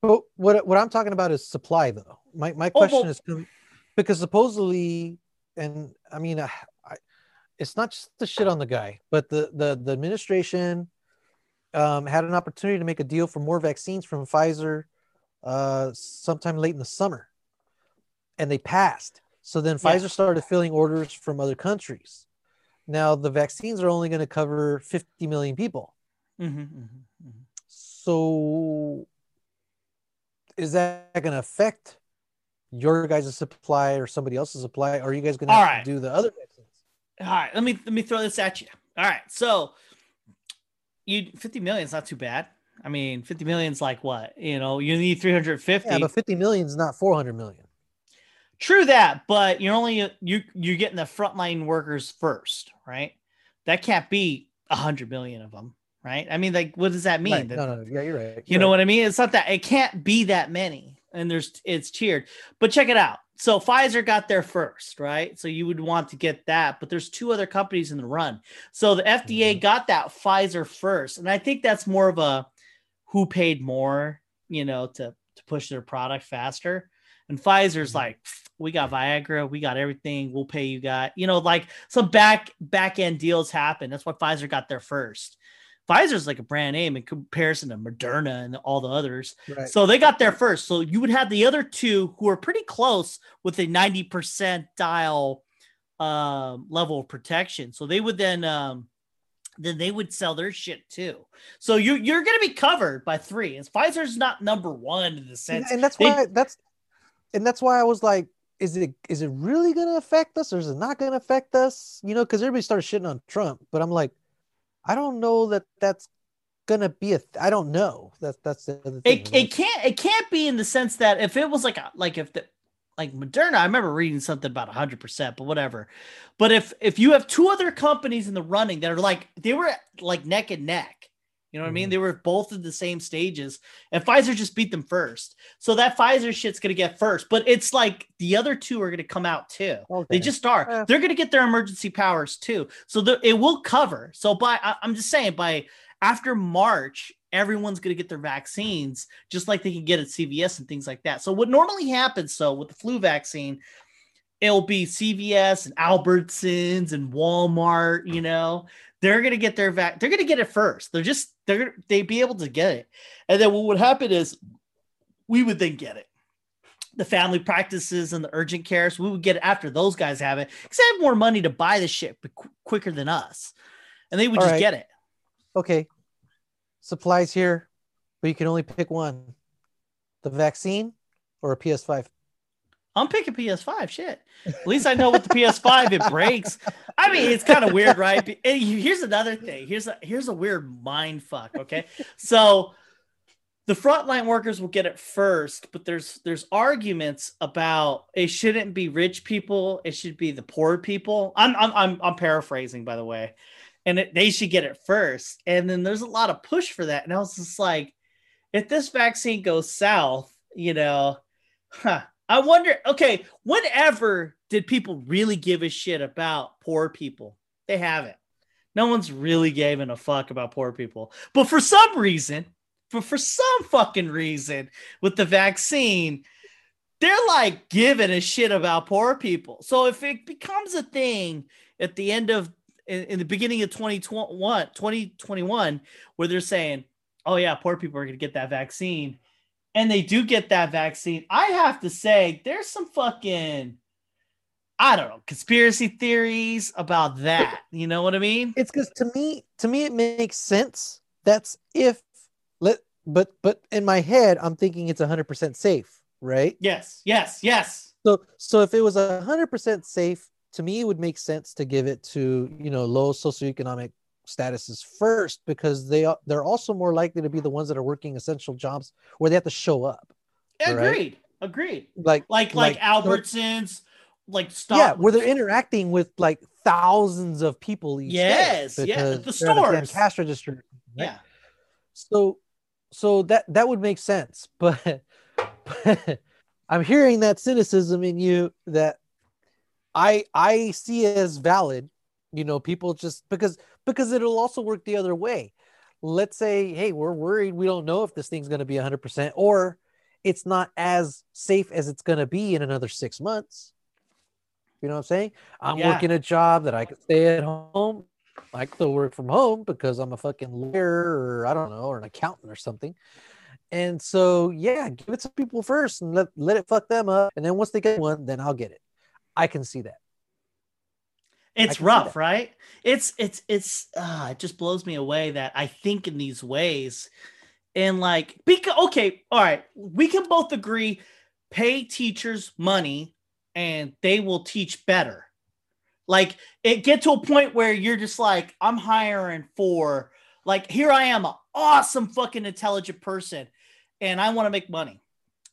But what what I'm talking about is supply, though. My my Oh, question well- is um, because supposedly, and I mean, I, I, it's not just the shit on the guy, but the the the administration um, had an opportunity to make a deal for more vaccines from Pfizer uh, sometime late in the summer, and they passed. So then Yeah. Pfizer started filling orders from other countries. Now the vaccines are only going to cover 50 million people. Mhm, mhm, mhm. So is that going to affect your guys' supply or somebody else's supply? Or are you guys going to right. to do the other vaccines? all right, let me let me throw this at you. All right, so you 50 million is not too bad. I mean, 50 million is like what? You know, you need 350. Yeah, but 50 million is not 400 million. True that, but you're only you you're getting the frontline workers first, right? That can't be a hundred million of them, right? I mean, like, what does that mean? Right. That- No, no, no. Yeah, you're right. you know what I mean? It's not that it can't be that many, and there's it's tiered. But check it out. So Pfizer got there first, right? So you would want to get that, but there's two other companies in the run. So the FDA Mhm. got that Pfizer first, and I think that's more of a who paid more, you know, to to push their product faster. And Pfizer's Mhm. like, we got Viagra, we got everything, we'll pay you got, you know, like some back back end deals happen. That's why Pfizer got there first. Pfizer's like a brand name in comparison to Moderna and all the others. Right. So they got there first. So you would have the other two who are pretty close with a 90 percentile um, level of protection. So they would then um, then they would sell their shit too. So you you're gonna be covered by three. And Pfizer's not number one in the sense. and that's they- why that's and that's why I was like, is it is it really gonna affect us or is it not gonna affect us? You know, because everybody started shitting on Trump, but I'm like, I don't know that that's gonna be a. Th- I don't know. That's that's the other thing. it, it can't it can't be in the sense that if it was like a like if the like Moderna, I remember reading something about 100%, but whatever. But if if you have two other companies in the running that are like they were like neck and neck, You know what I mean? Mhm. They were both at the same stages, and Pfizer just beat them first. So that Pfizer shit's gonna get first, but it's like the other two are gonna come out too. Okay. They just are. Yeah. They're gonna get their emergency powers too. So the, it will cover. So by I, I'm just saying by after March, everyone's gonna get their vaccines, just like they can get at CVS and things like that. So what normally happens, so with the flu vaccine, it'll be CVS and Albertsons and Walmart, you know, they're gonna get their vac, they're gonna get it first. They're just they're they be able to get it. And then what would happen is we would then get it. The family practices and the urgent cares, we would get it after those guys have it because they have more money to buy the shit qu- quicker than us. And they would All just right. get it. okay. Supplies here, but you can only pick one: the vaccine or a PS5. I'm picking PS5. Shit. At least I know with the PS5 it breaks. I mean, it's kind of weird, right? And Here's another thing. Here's a here's a weird mind fuck. Okay, so the frontline workers will get it first, but there's there's arguments about it shouldn't be rich people. It should be the poor people. I'm I'm I'm, I'm paraphrasing, by the way, and it, they should get it first. And then there's a lot of push for that. And I was just like, if this vaccine goes south, you know, huh? I wonder, okay, whenever did people really give a shit about poor people? They haven't. No one's really given a fuck about poor people. But for some reason, for, for some fucking reason, with the vaccine, they're like giving a shit about poor people. So if it becomes a thing at the end of in, in the beginning of 2021, 2021, where they're saying, oh yeah, poor people are gonna get that vaccine and they do get that vaccine, I have to say there's some fucking I don't know conspiracy theories about that. You know what I mean? It's because to me, to me, it makes sense. That's if let, but but in my head, I'm thinking it's 100 percent safe, right? Yes, yes, yes. So so if it was 100 percent safe, to me, it would make sense to give it to you know low socioeconomic statuses first because they are they're also more likely to be the ones that are working essential jobs where they have to show up. Right. Agreed. Agreed. Like Like like, Like, Albertsons, like stop. yeah, where they're interacting with like thousands of people each Yes, day yeah, the they're at a stores. cash register. right? yeah. So so that that would make sense, but, but I'm hearing that cynicism in you that I I see as valid. You know, people just because because it'll also work the other way. Let's say, hey, we're worried. We don't know if this thing's going to be 100% or it's not as safe as it's going to be in another six months. You know what I'm saying? I'm Yeah. working a job that I can stay at home. I can still work from home because I'm a fucking lawyer or I don't know, or an accountant or something. And so, yeah, give it to people first and let, let it fuck them up. And then once they get one, then I'll get it. I can see that. It's rough, right? It's it's it's uh it just blows me away that I think in these ways. And like because okay, all right, we can both agree pay teachers money and they will teach better. Like it get to a point where you're just like, I'm hiring for like here I am, an awesome fucking intelligent person, and I want to make money.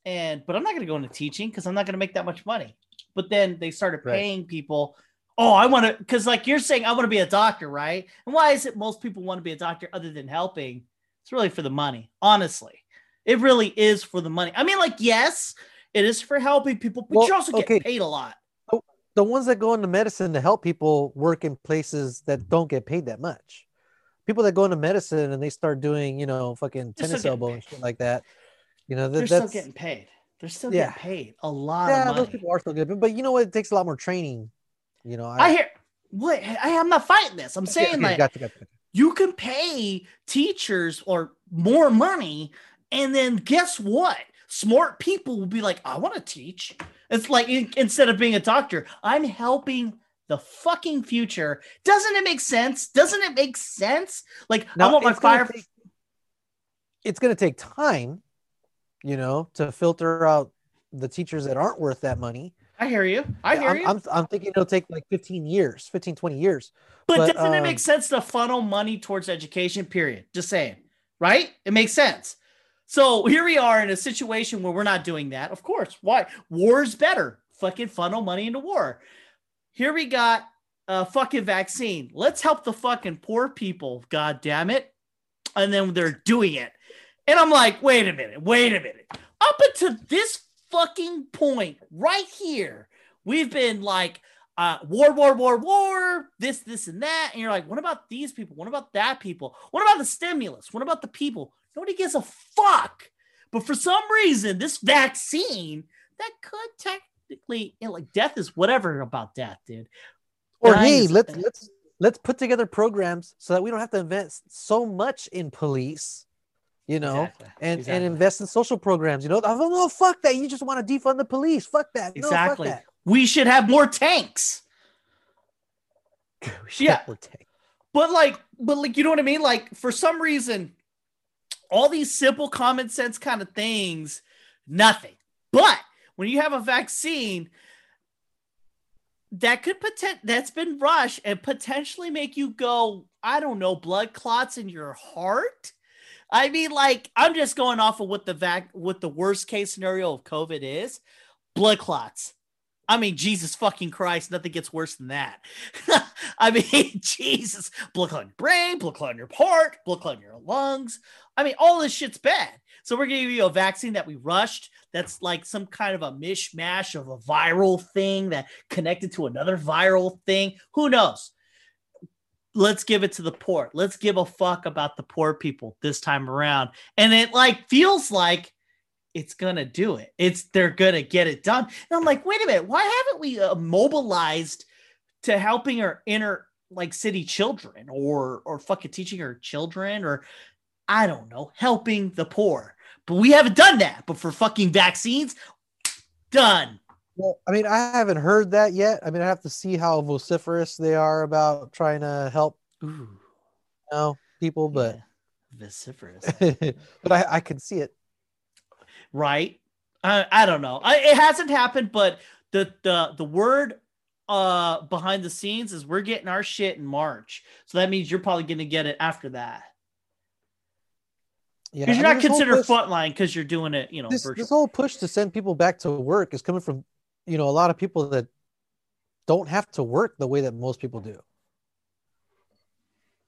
And but I'm not gonna go into teaching because I'm not gonna make that much money. But then they started Right. paying people oh, I want to, because like you're saying, I want to be a doctor, right? And why is it most people want to be a doctor other than helping? It's really for the money, honestly. It really is for the money. I mean, like, yes, it is for helping people, but Well, you also get okay. paid a lot. Oh, the ones that go into medicine to help people work in places that don't get paid that much. People that go into medicine and they start doing, you know, fucking They're tennis getting elbow and paid. shit like that. You know, that, They're still getting paid. They're still Yeah. getting paid a lot yeah, of those people are still good. But, but you know what? It takes a lot more training. You know, I hear what I, I'm not fighting this. I'm saying okay, like you can pay teachers or more money and then guess what? Smart people will be like i want to teach. It's like instead of being a doctor i'm helping the fucking future. Doesn't it make sense? Doesn't it make sense? Like i want my fire take- it's going to take time, you know, to filter out the teachers that aren't worth that money. I hear you. I hear I'm, you. I'm, I'm thinking it'll take like 15 years, 15, 20 years. but, but, doesn't it um, make sense to funnel money towards education period? Just saying right? It makes sense. So here we are in a situation where we're not doing that. Of course why? War's better. Fucking funnel money into war. Here we got a fucking vaccine. Let's help the fucking poor people god damn it. And then they're doing it. And I'm like, wait a minute, wait a minute. Up until this fucking point right here, we've been like, uh, war, war, war, war, this, this, and that. And you're like, what about these people? What about that people? What about the stimulus? What about the people? Nobody gives a fuck. But for some reason, this vaccine that could technically, you know, like death is whatever about death, dude. Or Dying hey, let's let's let's put together programs so that we don't have to invest so much in police, you know, Exactly, and exactly. and invest in social programs. You know, I don't oh, know. Fuck that. You just want to defund the police. Fuck that. No, Exactly. fuck we should have more tanks. Yeah. more tank. But like, but like, you know what I mean? Like, for some reason, all these simple common sense kind of things, nothing. But when you have a vaccine that could potent that's been rushed and potentially make you go, I don't know, blood clots in your heart. I mean, like, I'm just going off of what the vac what the worst case scenario of COVID is. Blood clots. I mean, Jesus fucking Christ, nothing gets worse than that. I mean, Jesus, blood clot in your brain, blood clot in your heart, blood clot in your lungs. I mean, all this shit's bad. So we're gonna you a vaccine that we rushed. That's like some kind of a mishmash of a viral thing that connected to another viral thing. Who knows? Let's give it to the poor. Let's give a fuck about the poor people this time around. And it like feels like it's gonna do it. It's they're gonna get it done. And I'm like, wait a minute, why haven't we uh, mobilized to helping our inner like city children or or fucking teaching our children or I don't know, helping the poor. But we haven't done that. But for fucking vaccines, done. Well, I mean, I haven't heard that yet. I mean, I have to see how vociferous they are about trying to help Ooh, you know, people, but yeah. vociferous, but I, I can see it. right? I, I don't know. I, it hasn't happened, but the the the word uh behind the scenes is we're getting our shit in March. So that means you're probably going to get it after that. Yeah, Because I you're mean, not considered push- frontline because you're doing it, you know, this, this whole push to send people back to work is coming from you know a lot of people that don't have to work the way that most people do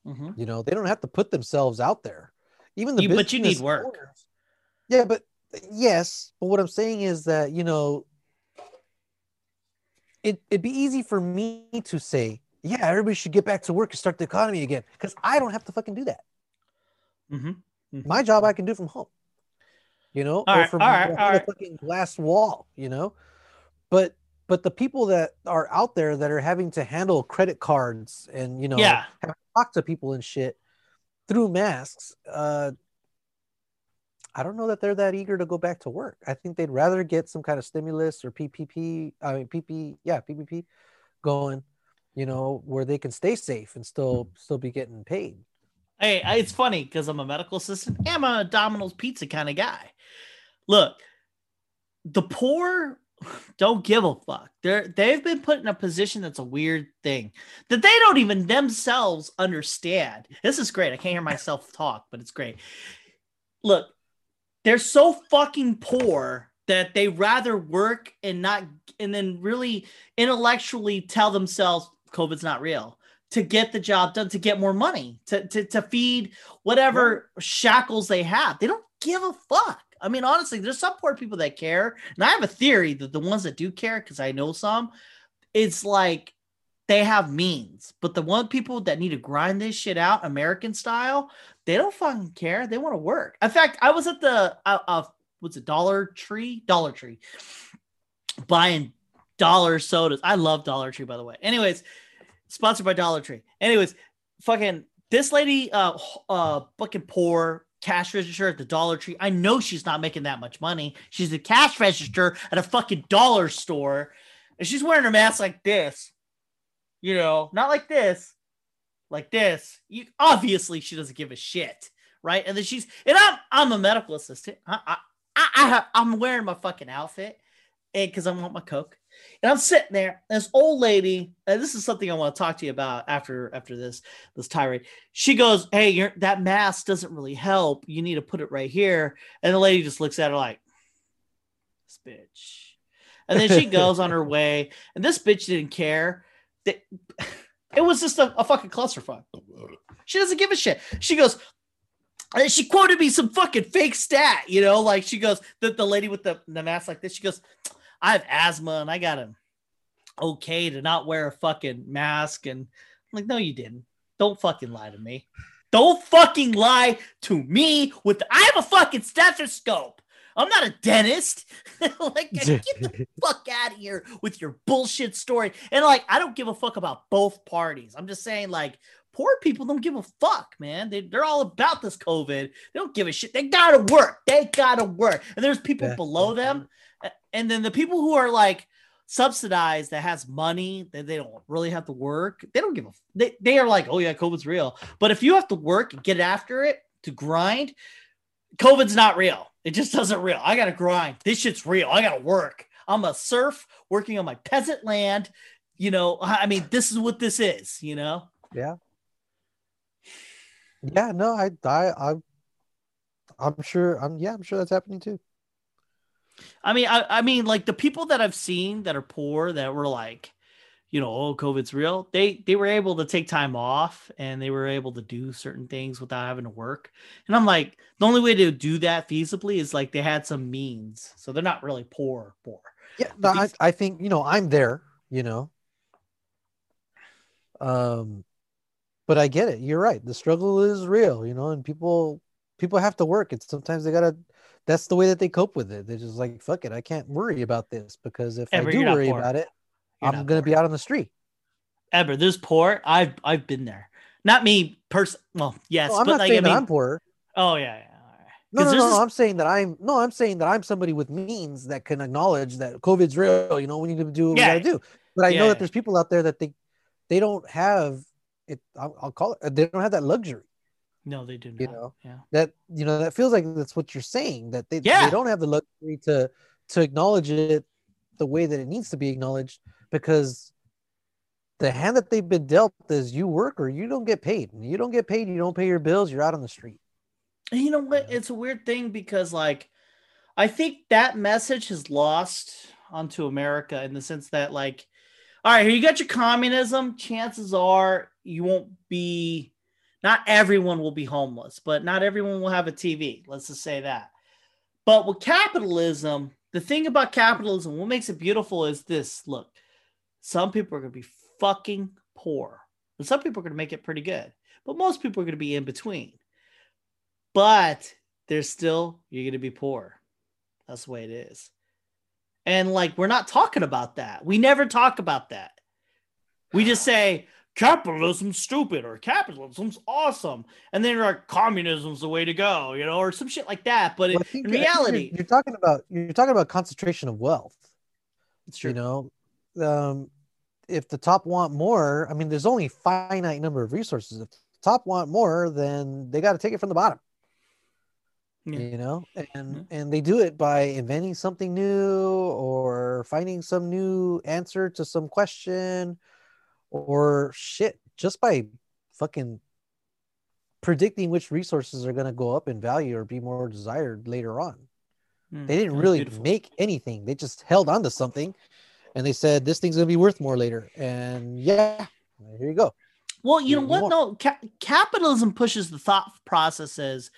Mhm. you know they don't have to put themselves out there even the You- but you need work. owners- yeah but yes but what i'm saying is that you know it, it'd be easy for me to say yeah everybody should get back to work and start the economy again because i don't have to fucking do that Mhm. my job I can do from home, you know, All or right, from all right, all a fucking glass wall, you know. But but the people that are out there that are having to handle credit cards and you know Yeah. have to talk to people and shit through masks, uh, I don't know that they're that eager to go back to work. I think they'd rather get some kind of stimulus or PPP, I mean PP, yeah, PPP going, you know, where they can stay safe and still still be getting paid. Hey, it's funny because I'm a medical assistant. I'm a Domino's pizza kind of guy. Look, the poor don't give a fuck. They're they've been put in a position that's a weird thing that they don't even themselves understand. This is great. I can't hear myself talk, but it's great. Look, they're so fucking poor that they rather work and not and then really intellectually tell themselves COVID's not real to get the job done, to get more money, to to, to feed whatever shackles they have. They don't give a fuck. I mean, honestly, there's some poor people that care, and I have a theory that the ones that do care, because I know some, it's like they have means, but the one people that need to grind this shit out, American style, they don't fucking care. They want to work. In fact, I was at the uh, uh what's it, Dollar Tree, Dollar Tree, buying dollar sodas. I love Dollar Tree, by the way. Anyways, sponsored by Dollar Tree. Anyways, fucking this lady, uh, uh, fucking poor cash register at the Dollar Tree. I know she's not making that much money. She's a cash register at a fucking dollar store, and she's wearing her mask like this. You know, not like this, like this. You obviously she doesn't give a shit, right? And then she's and I'm I'm a medical assistant. I I I, I have, I'm wearing my fucking outfit, and because I want my coke. And I'm sitting there, and this old lady, and this is something I want to talk to you about after after this this tirade. She goes, "Hey, you're, that mask doesn't really help. You need to put it right here." And the lady just looks at her like, "This bitch," and then she goes on her way. And this bitch didn't care. That it was just a, a fucking clusterfuck. She doesn't give a shit. She goes, And she quoted me some fucking fake stat, you know, like she goes, the, the lady with the, the mask like this, she goes, I have asthma and I got him okay to not wear a fucking mask. And I'm like, no, you didn't. Don't fucking lie to me. Don't fucking lie to me with the, I have a fucking stethoscope. I'm not a dentist. like, get the fuck out of here with your bullshit story. And like, I don't give a fuck about both parties. I'm just saying, like, poor people don't give a fuck, man. They, they're all about this COVID. They don't give a shit. They gotta work. They gotta work. And there's people below them. And then the people who are like subsidized that has money that they don't really have to work, they don't give a they, they are like, oh yeah, COVID's real. But if you have to work and get after it to grind, COVID's not real. It just doesn't real. I gotta grind. This shit's real. I gotta work. I'm a serf working on my peasant land. You know, I mean, this is what this is, you know? Yeah. Yeah, no, I I I I'm sure I'm yeah, I'm sure that's happening too. I mean, I, I mean, like the people that I've seen that are poor that were like, you know, oh, COVID's real. They they were able to take time off and they were able to do certain things without having to work. And I'm like, the only way to do that feasibly is like they had some means, so they're not really poor, poor. Yeah, no, I, I think you know I'm there, you know. Um, but I get it. You're right. The struggle is real, you know, and people people have to work. It's sometimes they gotta. That's the way that they cope with it. They're just like, fuck it, I can't worry about this because if Ever, I do worry poor. about it, You're I'm gonna poor. be out on the street. Ever, this poor. I've I've been there. Not me, person. Well, yes, No, I'm but not like saying I mean, that I'm poor. oh yeah, yeah. right. No, no, no, this- I'm saying that I'm no, I'm saying that I'm somebody with means that can acknowledge that COVID's real. You know, we need to do what Yeah. we gotta do. But I Yeah, know yeah. that there's people out there that they they don't have it. I'll, I'll call it. They don't have that luxury. No, they do not. You know, yeah. That you know that feels like that's what you're saying. That they Yeah. they don't have the luxury to to acknowledge it the way that it needs to be acknowledged because the hand that they've been dealt is you work or you don't get paid. And you don't get paid, you don't pay your bills, you're out on the street. And you know what? It's a weird thing because, like, I think that message has lost onto America in the sense that, like, all right, here you got your communism. Chances are you won't be, not everyone will be homeless, but not everyone will have a TV. Let's just say that. But with capitalism, the thing about capitalism, what makes it beautiful is this look, some people are going to be fucking poor, and some people are going to make it pretty good, but most people are going to be in between but there's still you're going to be poor. That's the way it is. And like we're not talking about that. We never talk about that. We just say capitalism's stupid or capitalism's awesome, and then like communism's the way to go, you know, or some shit like that. But Well, it, think- in think you're- reality, you're, talking about you're talking about concentration of wealth. it's true. You know, um, if the top want more, I mean, there's only finite number of resources. If the top want more, then they got to take it from the bottom. Yeah. You know, and Yeah. and they do it by inventing something new or finding some new answer to some question, or shit, just by fucking predicting which resources are going to go up in value or be more desired later on Mm, they didn't really beautiful. make anything. They just held on to something and they said this thing's gonna be worth more later. And yeah, here you go. Well, you know what? want- No, ca- capitalism pushes the thought processes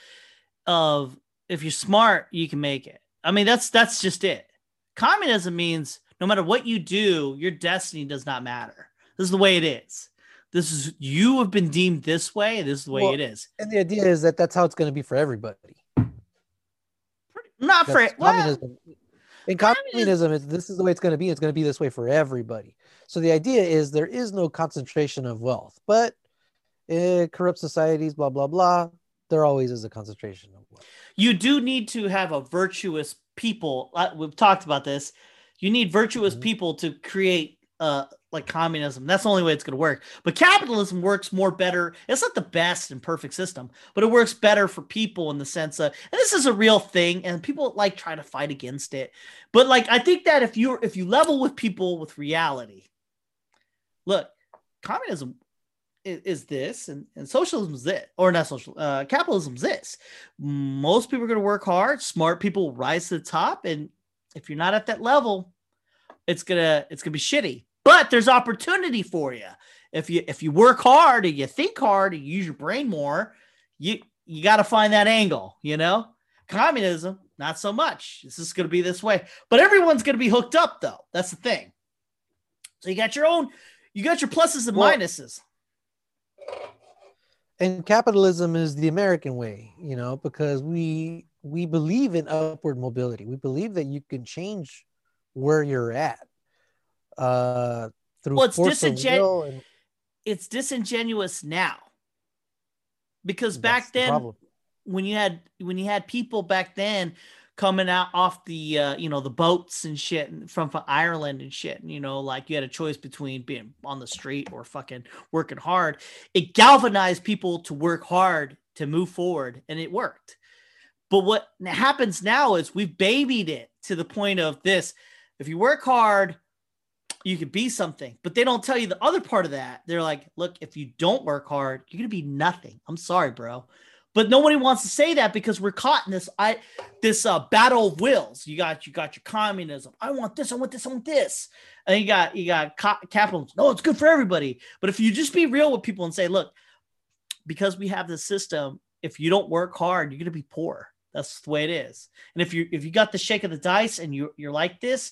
of if you're smart, you can make it. I mean, that's that's just it. Communism means no matter what you do, your destiny does not matter. This is the way it is. This is you have been deemed this way. This is the way Well, it is. And the idea is that that's how it's gonna be for everybody. Not for That's well, communism. In communism- communism, this is the way it's gonna be. It's gonna be this way for everybody. So the idea is there is no concentration of wealth, but in corrupt societies, blah blah blah, there always is a concentration of wealth. you do need to have a virtuous people. Uh, we've talked about this. You need virtuous Mhm. people to create uh like communism. That's the only way it's going to work. But capitalism works more better. It's not the best and perfect system, but it works better for people in the sense of and this is a real thing and people like try to fight against it. But like I think that if you if you level with people with reality. Look, communism is, is this and, and socialism is this or not social uh capitalism is this most people are going to work hard smart people rise to the top and if you're not at that level it's gonna it's gonna be shitty but there's opportunity for you if you if you work hard and you think hard and you use your brain more you you got to find that angle, you know? Communism, not so much. This is going to be this way, but everyone's going to be hooked up though. That's the thing. So you got your own, you got your pluses and Well- minuses. and capitalism is the American way, you know, because we we believe in upward mobility. We believe that you can change where you're at uh through Well, it's force disingen- and It's disingenuous now because that's back then, problem. when you had when you had people back then coming out off the uh, you know the boats and shit from, from Ireland and shit, and, you know, like you had a choice between being on the street or fucking working hard. It galvanized people to work hard to move forward, and it worked. But what happens now is we've babied it to the point of this: if you work hard, you could be something. But they don't tell you the other part of that. They're like, look, if you don't work hard, you're gonna be nothing. I'm sorry, bro. But nobody wants to say that because we're caught in this i this uh battle of wills. You got you got your communism. I want this i want this i want this. And you got you got ca- capitalism. No it's good for everybody. But if you just be real with people and say look because we have this system if you don't work hard you're going to be poor. That's the way it is. And if you if you got the shake of the dice and you you're like this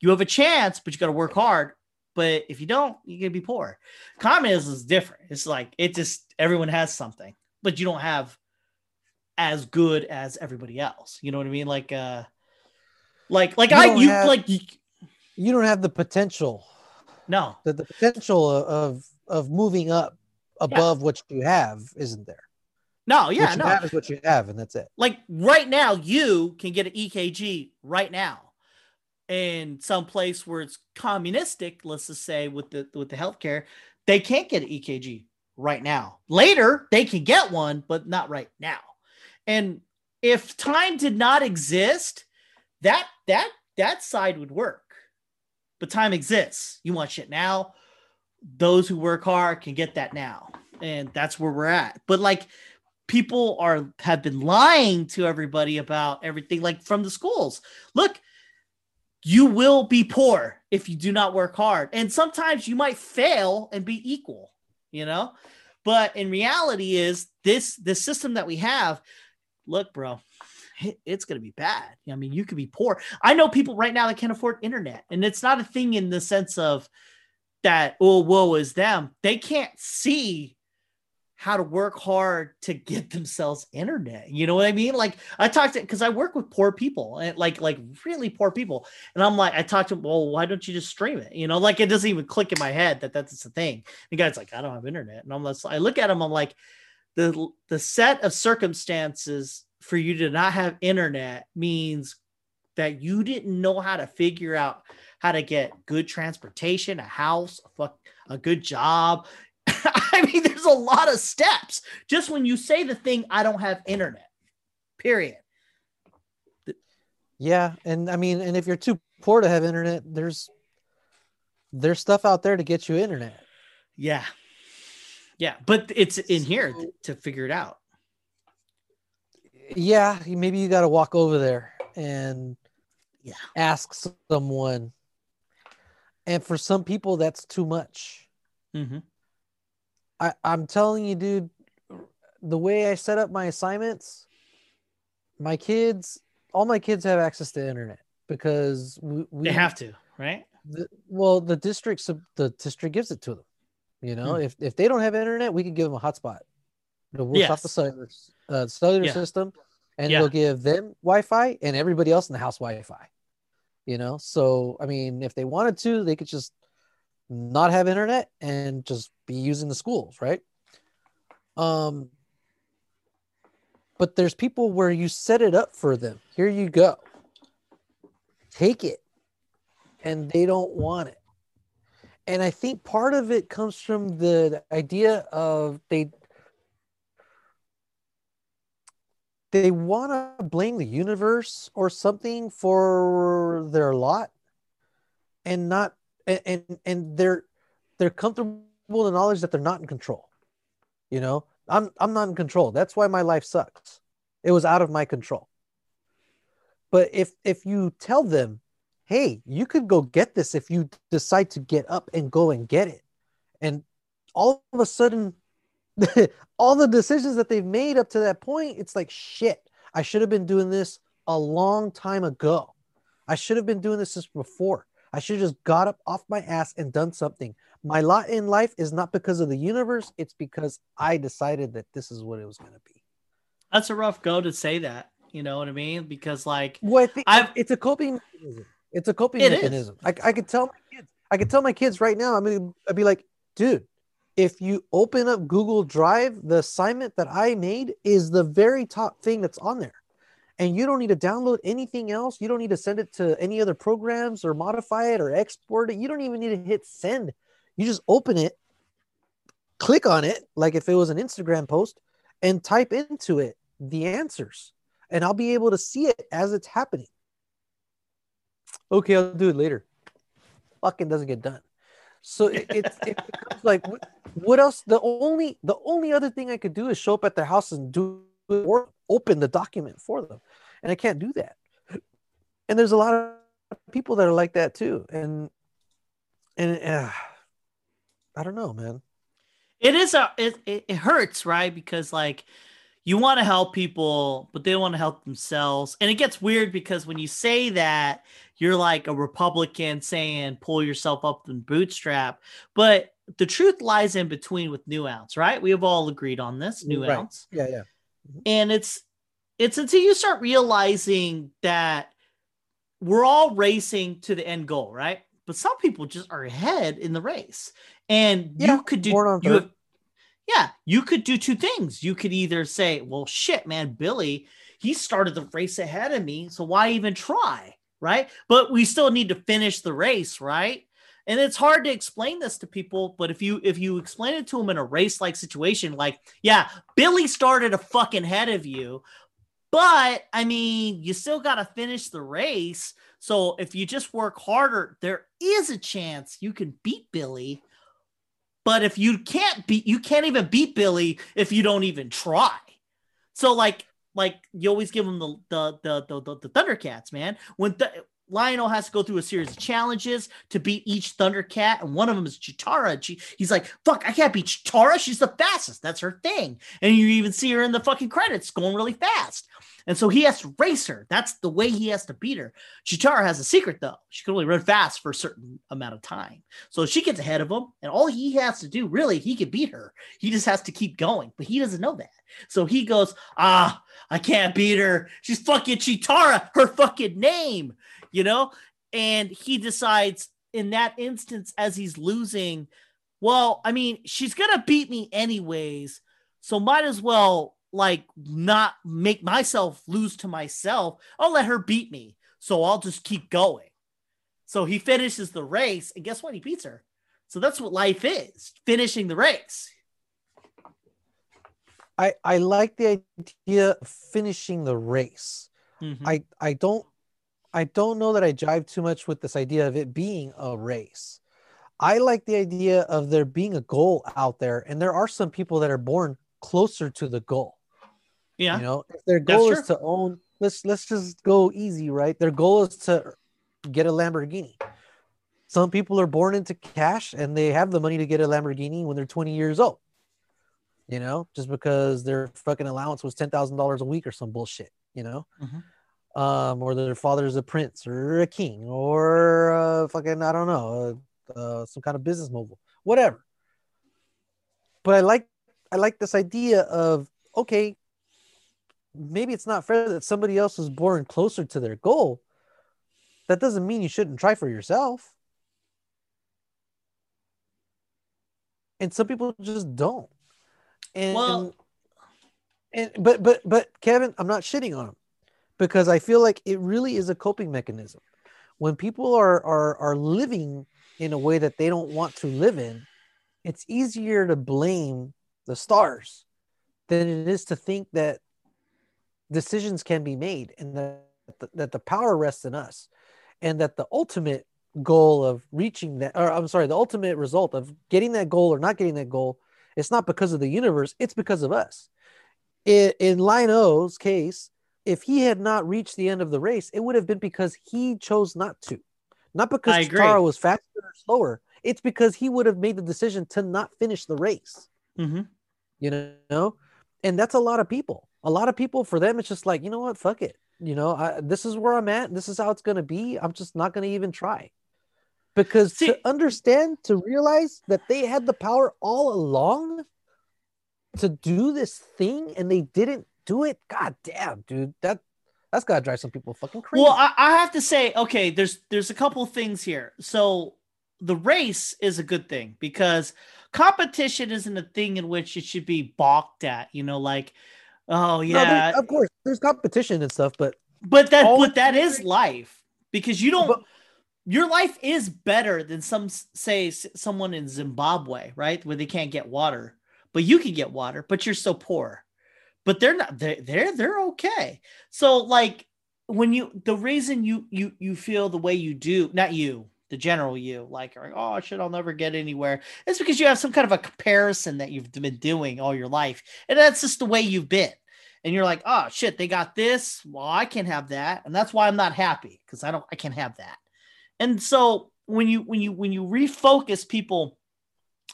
you have a chance but you got to work hard but if you don't you're going to be poor communism is different it's like it just everyone has something but you don't have as good as everybody else. You know what I mean? Like, uh, like, like You I, you have- like, you, You don't have the potential, no, the, the potential of, of moving up above what you have isn't there. no, yeah, what you no. have is what you have, and that's it. Like right now, you can get an EKG right now in some place where it's communistic. Let's just say with the with the healthcare, they can't get an EKG right now. Later, they can get one, but not right now. And if time did not exist, that that that side would work. But time exists. You want shit now. Those who work hard can get that now. And that's where we're at. But like people are have been lying to everybody about everything like from the schools. Look, you will be poor if you do not work hard. And sometimes you might fail and be equal, you know? But in reality is this the system that we have, look, bro, it's going to be bad. I mean, you could be poor. I know people right now that can't afford internet, and it's not a thing in the sense of that, oh, woe is them. They can't see how to work hard to get themselves internet. You know what I mean? Like I talked to because I work with poor people and like like really poor people, and I'm like I talked to. Well, why don't you just stream it? You know, like it doesn't even click in my head that that's the thing. The guy's like, I don't have internet, and I'm just, I look at him. I'm like, the the set of circumstances for you to not have internet means that you didn't know how to figure out how to get good transportation, a house, a, fuck, a good job. I mean, there's a lot of steps just when you say the thing, I don't have internet, period. Yeah, and I mean, and if you're too poor to have internet, there's there's stuff out there to get you internet. Yeah. Yeah. But it's in here to figure it out. Yeah, maybe you got to walk over there and Yeah. ask someone. And for some people, that's too much. Mm-hmm. I, I'm telling you, dude, the way I set up my assignments, my kids, all my kids have access to internet because we, we They have to, right? the, well, the district, the district gives it to them. You know, if, if they don't have internet, we can give them a hotspot. It works off the Yes. cellular, uh, cellular Yeah. system, and Yeah. it'll give them Wi-Fi and everybody else in the house Wi-Fi. You know, so I mean, if they wanted to, they could just not have internet and just be using the schools, right? Um, but there's people where you set it up for them. Here you go. Take it. And they don't want it. And I think part of it comes from the idea of they they want to blame the universe or something for their lot and not and and, and they're they're comfortable in the knowledge that they're not in control you know i'm i'm not in control that's why my life sucks it was out of my control but if if you tell them hey you could go get this if you decide to get up and go and get it and all of a sudden all the decisions that they've made up to that point, it's like shit. I should have been doing this a long time ago. I should have been doing this since before. I should have just got up off my ass and done something. My lot in life is not because of the universe, it's because I decided that this is what it was going to be. That's a rough go to say that. You know what I mean? Because like, Well, I it's a coping mechanism. It's a coping It is. mechanism. I, I could tell my kids. I could tell my kids right now. I mean, I'd be like, dude, if you open up Google Drive, the assignment that I made is the very top thing that's on there, and you don't need to download anything else. You don't need to send it to any other programs or modify it or export it. You don't even need to hit send. You just open it, click on it like if it was an Instagram post, and type into it the answers, and I'll be able to see it as it's happening. Okay, I'll do it later. Fucking doesn't get done. So it, it, it like, what, what else? The only the only other thing I could do is show up at their house and do or open the document for them, and I can't do that. And there's a lot of people that are like that too, and and uh, I don't know, man. it is a it, it, hurts, right? Because like you want to help people, but they want to help themselves. And it gets weird because when you say that, you're like a Republican saying pull yourself up and bootstrap. But the truth lies in between with nuance, right? We have all agreed on this Right. nuance. Yeah, yeah. And it's it's until you start realizing that we're all racing to the end goal right? But some people just are ahead in the race. And Yeah, you could do you have, yeah you could do two things. You could either say well shit man billy he started the race ahead of me so why even try? Right? But we still need to finish the race right and it's hard to explain this to people but if you if you explain it to them in a race like situation like yeah billy started a fucking head of you but i mean you still got to finish the race. So if you just work harder there is a chance you can beat billy. But if you can't beat you can't even beat billy if you don't even try. So like like you always give them the the the the, the, the thundercats man. When the Lion-O has to go through a series of challenges to beat each Thundercat, and one of them is Cheetara. She, he's like, "Fuck, I can't beat Cheetara. She's the fastest. That's her thing." And you even see her in the fucking credits going really fast. And so he has to race her. That's the way he has to beat her. Cheetara has a secret though. She can only run fast for a certain amount of time. So she gets ahead of him, and all he has to do, really, he can beat her. He just has to keep going, but he doesn't know that. So he goes, "Ah, I can't beat her. She's fucking Cheetara. Her fucking name." You know? And he decides in that instance as he's losing, well, I mean, she's going to beat me anyways. So might as well like not make myself lose to myself. I'll let her beat me. So I'll just keep going. So he finishes the race, and guess what? He beats her. So that's what life is finishing the race. I I like the idea of finishing the race. Mhm. I I don't I don't know that I jive too much with this idea of it being a race. I like the idea of there being a goal out there, and there are some people that are born closer to the goal. yeah. You know, if their goal is to own, let's let's just go easy, right? Their goal is to get a Lamborghini. Some people are born into cash and they have the money to get a Lamborghini when they're 20 years old. You know, just because their fucking allowance was ten thousand dollars a week or some bullshit. You know, Mhm. Um, or their father's a prince or a king or uh, fucking I don't know, uh, uh, some kind of business mogul, whatever. But I like I like this idea of okay, maybe it's not fair that somebody else was born closer to their goal. That doesn't mean you shouldn't try for yourself. And some people just don't. And, Well- and but but but Kevin, I'm not shitting on him because I feel like it really is a coping mechanism. When people are are are living in a way that they don't want to live in, it's easier to blame the stars than it is to think that decisions can be made and that the, that the power rests in us and that the ultimate goal of reaching that or I'm sorry the ultimate result of getting that goal or not getting that goal it's not because of the universe it's because of us in, in Lion-O's case if he had not reached the end of the race it would have been because he chose not to not because. Cheetara was faster or slower it's because he would have made the decision to not finish the race Mhm. You know, and that's a lot of people. A lot of people for them, it's just like you know what, fuck it. You know, I, this is where I'm at. This is how it's gonna be. I'm just not gonna even try because See- to understand to realize that they had the power all along to do this thing and they didn't do it god damn dude that that's gotta drive some people fucking crazy Well, I, I have to say, okay, there's there's a couple things here. So the race is a good thing because competition isn't a thing in which it should be balked at. You know, like, oh yeah, there- of course there's competition and stuff but but that but that is life because you don't. But- your life is better than some say someone in Zimbabwe, right, where they can't get water, but you can get water, but you're so poor. But they're not. They're they're they're okay. So like when you the reason you you you feel the way you do, not you, the general you, like oh shit, I'll never get anywhere. It's because you have some kind of a comparison that you've been doing all your life, and that's just the way you've been. And you're like, oh shit, they got this. Well, I can't have that, and that's why I'm not happy because I don't, I can't have that. And so when you when you when you refocus people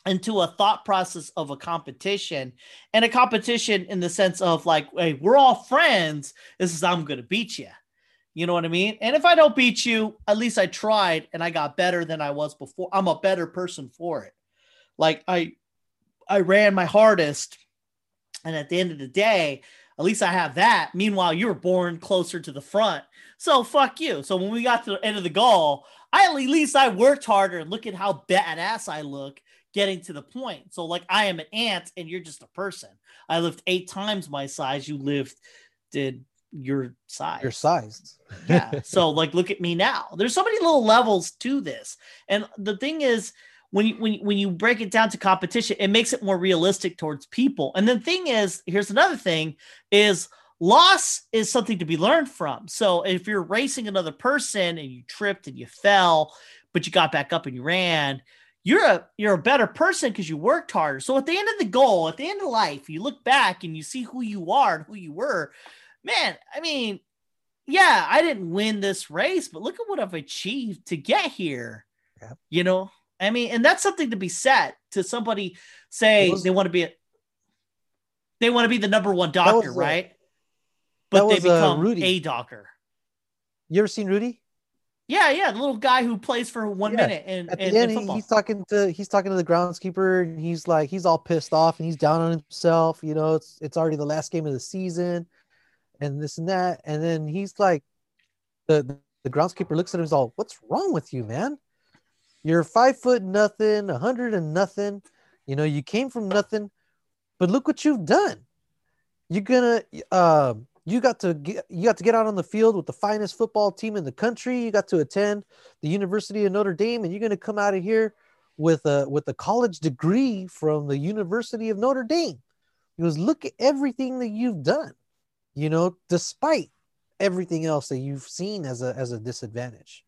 into a thought process of a competition and a competition in the sense of like, hey, we're all friends. This is I'm gonna beat you. You know what I mean? And if I don't beat you, at least I tried and I got better than I was before. I'm a better person for it. Like I I ran my hardest. And at the end of the day, at least I have that. Meanwhile, you were born closer to the front. So fuck you. So when we got to the end of the goal, I at least I worked harder and look at how badass I look getting to the point. So like I am an ant and you're just a person. I lived eight times my size. You lived did your size. your size yeah. So like look at me now. There's so many little levels to this. And the thing is when you when you, when you break it down to competition, it makes it more realistic towards people. And the thing is, here's another thing is loss is something to be learned from. So if you're racing another person and you tripped and you fell, but you got back up and you ran, you're a you're a better person because you worked harder. So at the end of the goal, at the end of life, you look back and you see who you are and who you were. Man, I mean, yeah, I didn't win this race, but look at what I've achieved to get here. Yep. You know, I mean, and that's something to be said to somebody say was- they want to be a, they want to be the number one doctor, right? that But they become Rudy. a doctor. you ever seen rudy Yeah, yeah, the little guy who plays for one Yeah, minute and at the in end football. he's talking to he's talking to the groundskeeper and he's like he's all pissed off and he's down on himself you know it's it's already the last game of the season and this and that and then he's like the the groundskeeper looks at him and is all what's wrong with you man you're five foot nothing a hundred and nothing you know you came from nothing but look what you've done you're gonna uh, you got to get you got to get out on the field with the finest football team in the country you got to attend the University of Notre Dame, and you're going to come out of here with a with a college degree from the University of Notre Dame. He goes, look at everything that you've done, you know, despite everything else that you've seen as a as a disadvantage.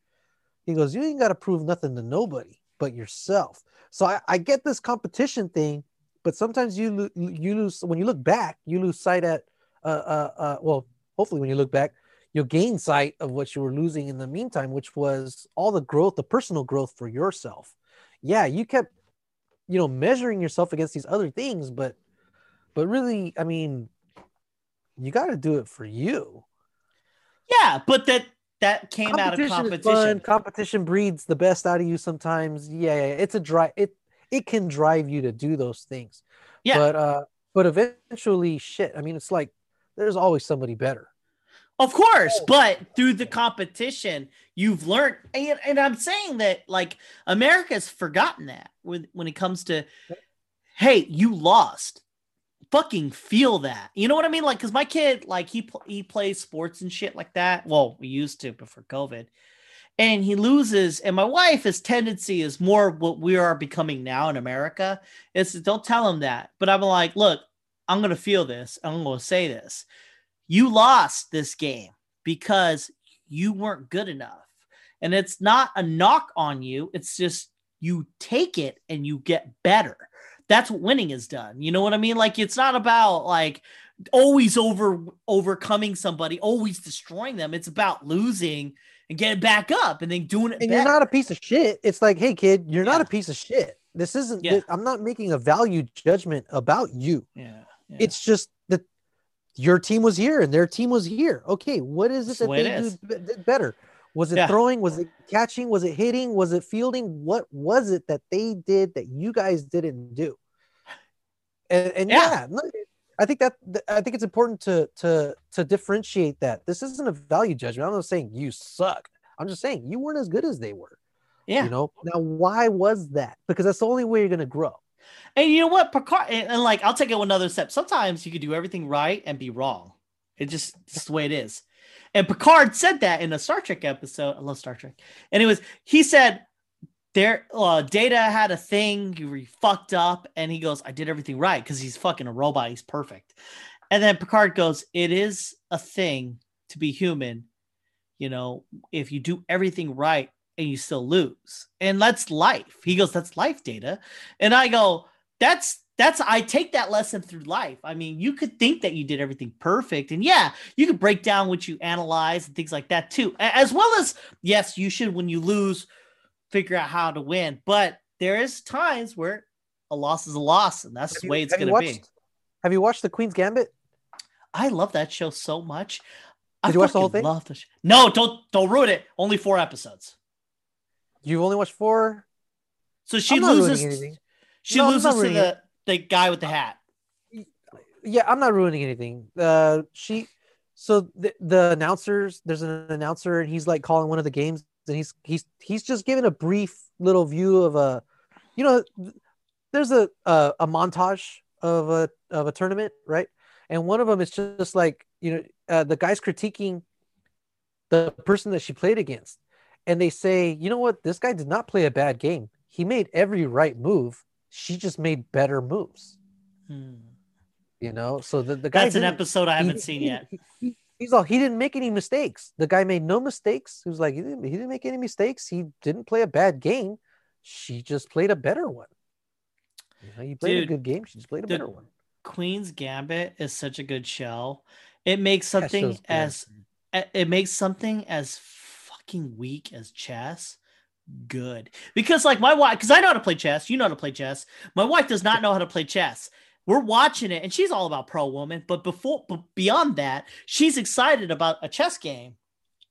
He goes, you ain't got to prove nothing to nobody but yourself. So I, I get this competition thing, but sometimes you you lose when you look back, you lose sight at uh uh, uh well, hopefully when you look back, you'll gain sight of what you were losing in the meantime, which was all the growth, the personal growth for yourself. Yeah, you kept, you know, measuring yourself against these other things, but, but really, I mean, you got to do it for you. yeah, but that that came out of competition. Competition breeds the best out of you sometimes. Yeah, yeah, it's a drive. It it can drive you to do those things. Yeah. But uh, but eventually, shit. I mean, it's like there's always somebody better. Of course, oh. but through the competition, you've learned, and, and I'm saying that like America's forgotten that when when it comes to, hey, you lost, fucking feel that. You know what I mean? Like, cause my kid, like he he plays sports and shit like that. Well, we used to before COVID, and he loses. And my wife, his tendency is more what we are becoming now in America. Is don't tell him that, but I'm like, look, I'm gonna feel this. I'm gonna say this you lost this game because you weren't good enough. And it's not a knock on you, it's just you take it and you get better. That's what winning is done. You know what I mean? Like it's not about like always over overcoming somebody, always destroying them. It's about losing and getting back up and then doing it And better. you're not a piece of shit. It's like, hey, kid, you're not a piece of shit. This isn't. Yeah. I'm not making a value judgment about you. Yeah. Yeah. It's just that your team was here and their team was here. Okay, what is it That's that they it do did better? Was it Yeah. throwing? Was it catching? Was it hitting? Was it fielding? What was it that they did that you guys didn't do? And, and Yeah. yeah, I think that I think it's important to to to differentiate that. This isn't a value judgment. I'm not saying you suck. I'm just saying you weren't as good as they were. yeah. You know. Now, why was that? Because that's the only way you're gonna grow. And you know what, Picard, and, and, like I'll take it another step. Sometimes you could do everything right and be wrong. It just just the way it is. And Picard said that in a Star Trek episode. I love Star Trek. Anyways, he said there uh Data had a thing, he fucked up, and he goes, I did everything right because he's fucking a robot, he's perfect. And then Picard goes, It is a thing to be human, you know, if you do everything right and you still lose. And that's life. He goes, That's life, Data. And I go, that's that's I take that lesson through life. I mean, you could think that you did everything perfect, and yeah, you could break down what you analyze and things like that too. As well as yes, you should when you lose, figure out how to win. But there is times where a loss is a loss, and that's Have the you- way it's gonna be. Have you watched the Queen's Gambit? I love that show so much. I Did you watch the whole thing? Love the sh- no, don't don't ruin it. Only four episodes. You've only watched four. So she I'm loses. She No, loses to the the guy with the hat. yeah i'm not ruining anything uh she so the, the announcers there's an announcer and he's like calling one of the games and he's he's he's just giving a brief little view of a you know there's a a, a montage of a of a tournament right and one of them is just like you know uh, the guy's critiquing the person that she played against and they say you know what? This guy did not play a bad game. He made every right move. She just made better moves. Hmm. you know? So the, the guy That's an episode I haven't seen he- yet. he- he- he's all he didn't make any mistakes. The guy made no mistakes. He was like he didn't, he didn't make any mistakes. He didn't play a bad game. She just played a better one. You know, you played Dude, a good game. She just played a dude, better one. Queen's Gambit is such a good show. It makes something as it makes something as fucking weak as chess good. Because like my wife, because I know how to play chess, you know how to play chess. My wife does not know how to play chess. We're watching it, and she's all about pro woman. But before, but beyond that, she's excited about a chess game,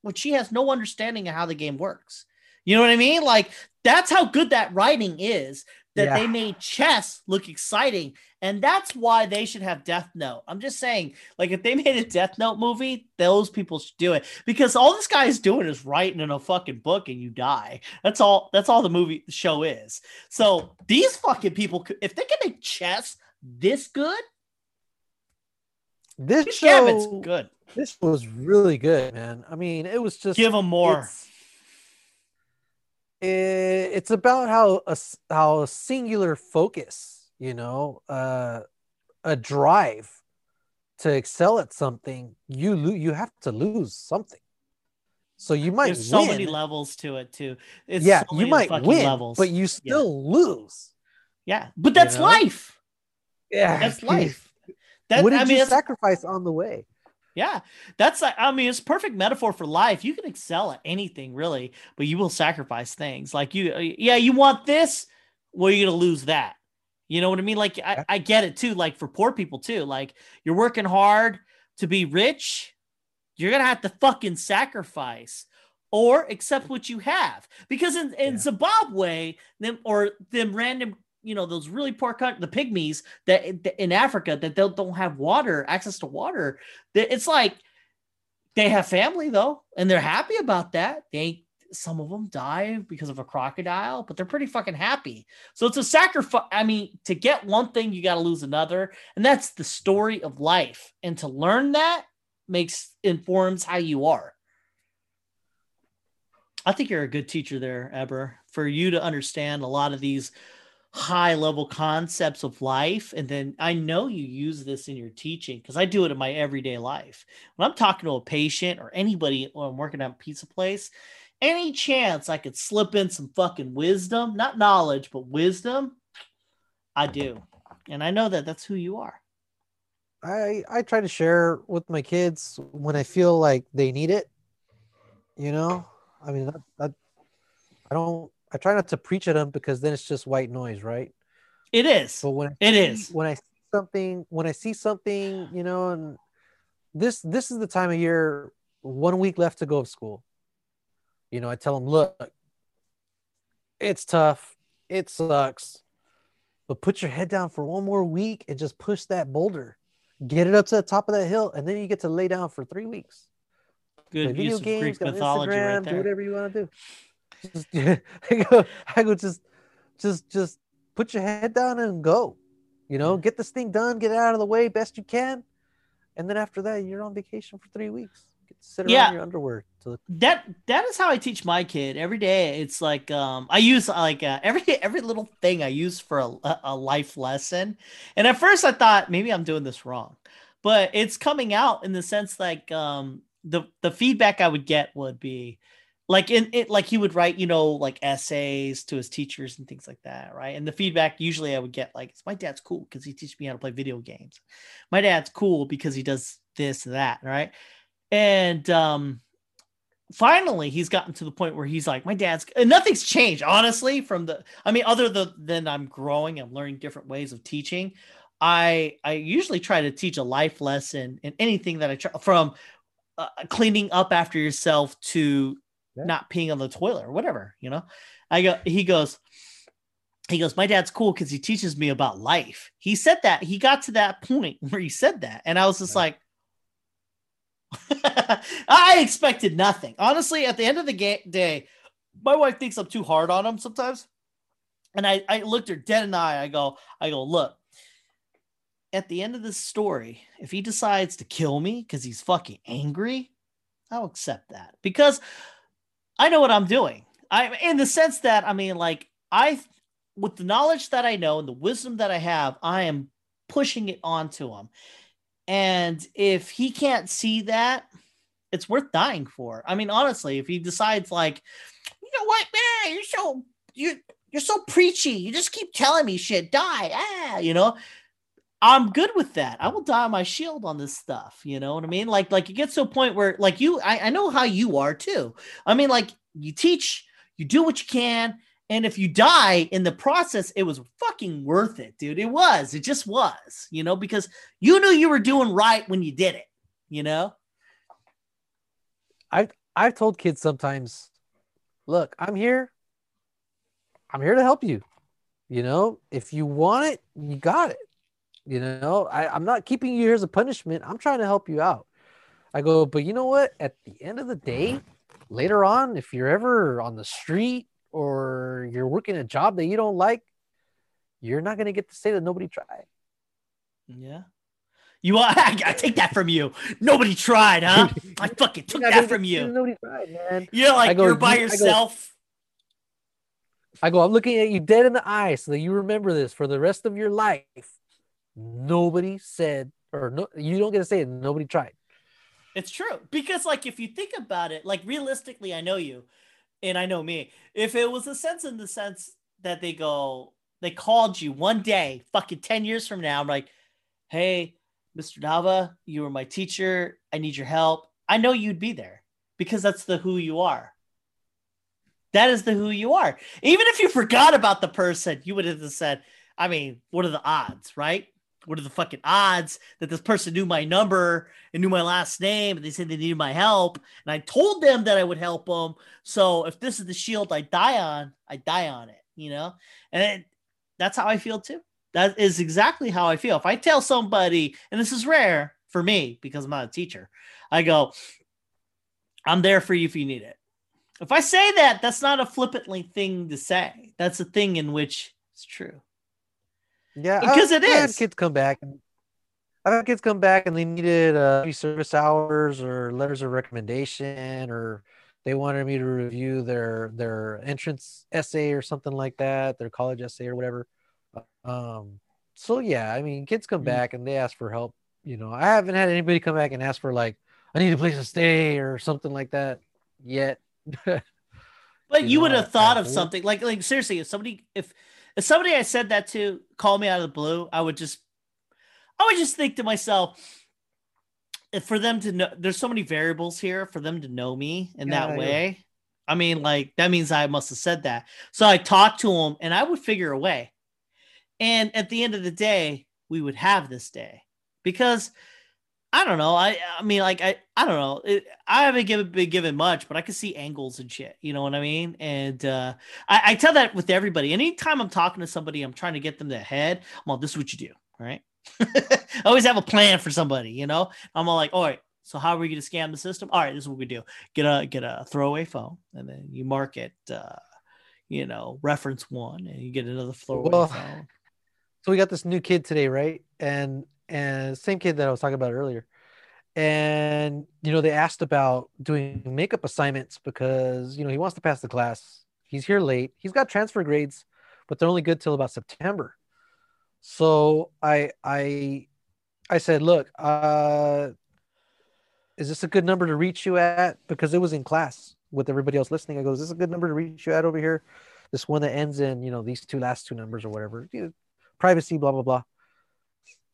which she has no understanding of how the game works. You know what I mean? Like that's how good that writing is. That Yeah. they made chess look exciting, and that's why they should have Death Note. I'm just saying, like if they made a Death Note movie, those people should do it because all this guy is doing is writing in a fucking book and you die. That's all. That's all the movie the show is. So these fucking people, if they can make chess this good, this show good. this was really good man i mean it was just Give them more. it's, it- it's about how a how a singular focus you know uh a drive to excel at something you lo- you have to lose something so you might There's so win. many levels to it too. It's yeah so you might win levels. but you still lose yeah, but that's know? life. yeah That's life. That what did I mean, you sacrifice on the way yeah, that's like I mean, it's a perfect metaphor for life. You can excel at anything really, but you will sacrifice things. Like you, uh, yeah, you want this, well, you're gonna lose that. You know what I mean? Like I, I get it too. Like for poor people too. Like you're working hard to be rich, you're gonna have to fucking sacrifice or accept what you have. Because in, in Yeah. Zimbabwe, them or them random, you know, those really poor countries, the pygmies that in Africa that they don't have water, access to water. It's like they have family though, and they're happy about that. They some of them die because of a crocodile, but they're pretty fucking happy. So it's a sacrifice. I mean, to get one thing, you got to lose another, and that's the story of life. And to learn that makes informs how you are. I think you're a good teacher there, Eber, for you to understand a lot of these high level concepts of life. And then I know you use this in your teaching because I do it in my everyday life. When I'm talking to a patient or anybody when I'm working at a pizza place, any chance I could slip in some fucking wisdom, not knowledge, but wisdom, I do. And I know that that's who you are. I I try to share with my kids when I feel like they need it. You know, I mean, that, that, I don't I try not to preach at them because then it's just white noise, right? It is. But when I It see- is. when I see something, when I see something, you know, and this this is the time of year, one week left to go of school. You know, I tell them, look, it's tough, it sucks, but put your head down for one more week and just push that boulder, get it up to the top of that hill, and then you get to lay down for three weeks. Good video games, Greek mythology Instagram, right do whatever you want to do. Just, I go, I go, just, just, just put your head down and go. You know, get this thing done, get it out of the way best you can, and then after that, you're on vacation for three weeks. Sit around Yeah. your underwear. To that that is how I teach my kid every day. It's like um I use like uh, every every little thing I use for a, a life lesson. And at first I thought maybe I'm doing this wrong, but it's coming out in the sense like um the the feedback I would get would be like in it like he would write you know like essays to his teachers and things like that right? And the feedback usually i would get like my dad's cool because he teaches me how to play video games. My dad's cool because he does this and that right? And um finally he's gotten to the point where he's like my dad's nothing's changed honestly from the i mean other than i'm growing i'm learning different ways of teaching i i usually try to teach a life lesson in anything that i try from uh, cleaning up after yourself to Yeah. not peeing on the toilet or whatever you know i go he goes he goes my dad's cool because he teaches me about life he said that he got to that point where he said that and i was just Yeah. like I expected nothing. Honestly, at the end of the ga- day, my wife thinks I'm too hard on him sometimes. And I, I looked her dead in the eye. I go, I go, look, at the end of this story, if he decides to kill me because he's fucking angry, I'll accept that because I know what I'm doing. I in the sense that I mean, like, I with the knowledge that I know and the wisdom that I have, I am pushing it onto him. And if he can't see that, it's worth dying for. I mean, honestly, if he decides like, you know what, man, you're so you you're so preachy. You just keep telling me shit. Die, ah, you know. I'm good with that. I will die on my shield on this stuff. You know what I mean? Like, like it gets to a point where, like you, I, I know how you are too. I mean, like you teach, you do what you can, and if you die in the process, it was fucking worth it, dude. It was. It just was. You know, because you knew you were doing right when you did it. You know. I, I've told kids sometimes, look, I'm here. I'm here to help you. You know, if you want it, you got it. You know, I, I'm not keeping you here as a punishment. I'm trying to help you out. I go, but you know what? At the end of the day, later on, if you're ever on the street or you're working a job that you don't like, you're not going to get to say that nobody tried. Yeah. You are. I, I take that from you. Nobody tried, huh? I fucking took that from get to say that you. Nobody tried, man. You're like go, you're by you- I go- yourself. I go, I'm looking at you dead in the eye so that you remember this for the rest of your life. Nobody said, or no, you don't get to say it. Nobody tried. It's true because, like, if you think about it, like realistically, I know you, and I know me. If it was a sense in the sense that they go, they called you one day, fucking ten years from now, I'm like, hey, Mr. Nava, you were my teacher. I need your help. I know you'd be there because that's the who you are. That is the who you are. Even if you forgot about the person, you would have said, I mean, what are the odds, right? What are the fucking odds that this person knew my number and knew my last name and they said they needed my help and I told them that I would help them. So if this is the shield I die on, I die on it, you know? And it, that's how I feel too. That is exactly how I feel. If I tell somebody, and this is rare for me because I'm not a teacher, I go, I'm there for you if you need it. If I say that, that's not a flippantly thing to say. That's a thing in which it's true. Yeah, Because I've it is. kids come back and I've had kids come back and they needed uh, service hours or letters of recommendation or they wanted me to review their their entrance essay or something like that, their college essay or whatever. Um, so yeah, I mean, kids come Mm. back and they ask for help. You know, I haven't had anybody come back and ask for like, I need a place to stay or something like that yet. But You you, know, would have thought of something like like seriously, if somebody if if somebody I said that to called me out of the blue, I would just I would just think to myself, if for them to know there's so many variables here for them to know me in Yeah, that yeah. way, I mean, like that means I must have said that. So I talked to them, and I would figure a way. And at the end of the day, we would have this day because I don't know. I I mean, like I I don't know. It, I haven't given been given much, but I can see angles and shit. You know what I mean? And uh, I, I tell that with everybody. Anytime I'm talking to somebody, I'm trying to get them to head. I'm like, this is what you do, right? I always have a plan for somebody. You know, I'm all like, all right. So how are we going to scam the system? All right, this is what we do: get a get a throwaway phone, and then you mark it, uh, you know, reference one, and you get another throwaway well, phone. So we got this new kid today, right? And and same kid that I was talking about earlier. And you know, they asked about doing makeup assignments because you know he wants to pass the class. He's here late. He's got transfer grades, but they're only good till about September. So I I I said, look, uh, is this a good number to reach you at? Because it was in class with everybody else listening. I go, is this a good number to reach you at over here? This one that ends in, you know, these two last two numbers or whatever. You know, privacy, blah, blah, blah.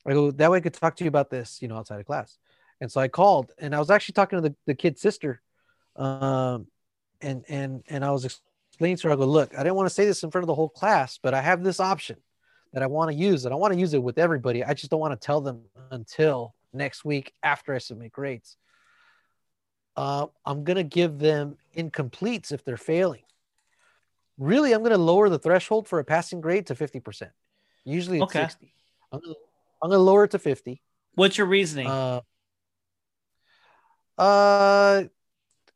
I go, that way I could talk to you about this, you know, outside of class. And so I called and I was actually talking to the, the kid's sister. Um, and, and, and I was explaining to her, I go, look, I didn't want to say this in front of the whole class, but I have this option that I want to use and I want to use it with everybody. I just don't want to tell them until next week after I submit grades. Uh, I'm going to give them incompletes if they're failing. Really, I'm going to lower the threshold for a passing grade to 50%. Usually it's okay. 60. I'm gonna, I'm gonna lower it to 50. What's your reasoning? Uh, uh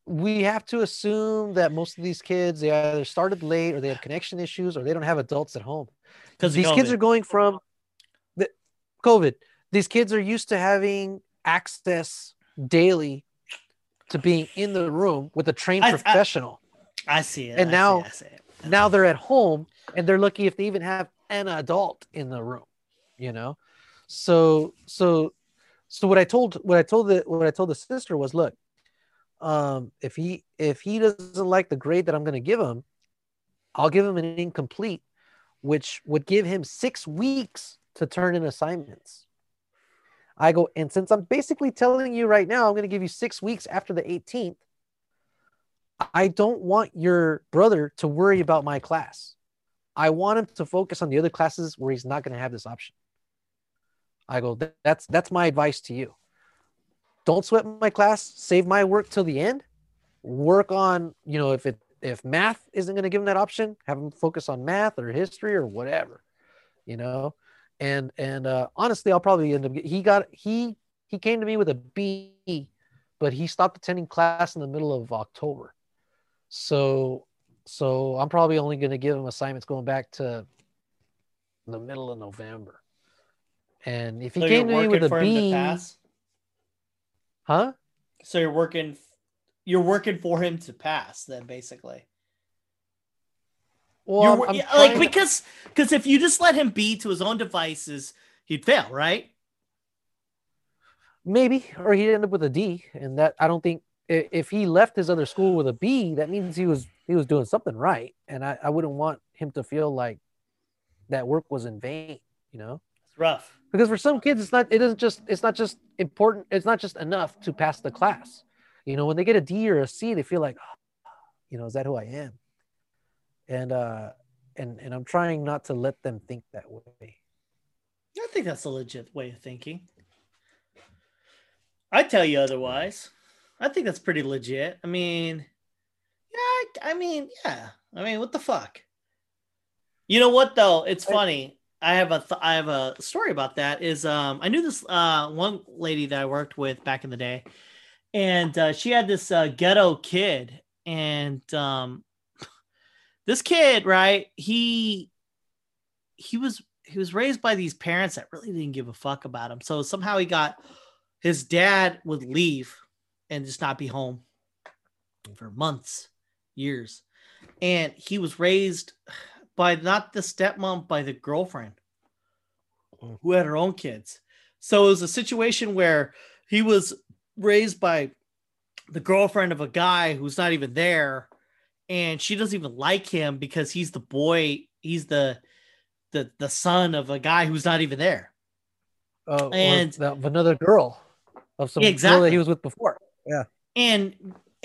we have to assume that most of these kids they either started late or they have connection issues or they don't have adults at home. Because these kids are going from the COVID. These kids are used to having access daily to being in the room with a trained I, professional. I, I, see it. And I now, see, it, now they're at home and they're lucky if they even have an adult in the room, you know? So, so, so what I told, what I told the, what I told the sister was, look, um, if he, if he doesn't like the grade that I'm going to give him, I'll give him an incomplete, which would give him six weeks to turn in assignments. I go, and since I'm basically telling you right now, I'm going to give you six weeks after the 18th. I don't want your brother to worry about my class. I want him to focus on the other classes where he's not going to have this option. I go, that's that's my advice to you. Don't sweat my class. Save my work till the end. Work on, you know, if it if math isn't going to give him that option, have him focus on math or history or whatever, you know. And and uh, honestly, I'll probably end up. He got he he came to me with a B, but he stopped attending class in the middle of October. So so I'm probably only going to give him assignments going back to the middle of November. And if he so came to me with a B, huh? So you're working, you're working for him to pass, then basically. Well, I'm, I'm like because because if you just let him be to his own devices, he'd fail, right? Maybe, or he'd end up with a D, and that I don't think if he left his other school with a B, that means he was he was doing something right, and I, I wouldn't want him to feel like that work was in vain. You know, it's rough because for some kids, it's not it isn't just it's not just important. It's not just enough to pass the class. You know, when they get a D or a C, they feel like, oh, you know, is that who I am? And uh, and and I'm trying not to let them think that way. I think that's a legit way of thinking. I tell you otherwise. I think that's pretty legit. I mean, yeah, I, I mean, yeah. I mean, what the fuck? You know what though? It's funny. I have a th- I have a story about that. Is um I knew this uh one lady that I worked with back in the day, and uh, she had this uh, ghetto kid, and um this kid right he he was he was raised by these parents that really didn't give a fuck about him. So somehow he got his dad would leave and just not be home for months, years. And he was raised by not the stepmom, by the girlfriend who had her own kids. So it was a situation where he was raised by the girlfriend of a guy who's not even there and she doesn't even like him because he's the boy he's the the the son of a guy who's not even there uh, and of another girl of some exactly. girl that he was with before yeah. And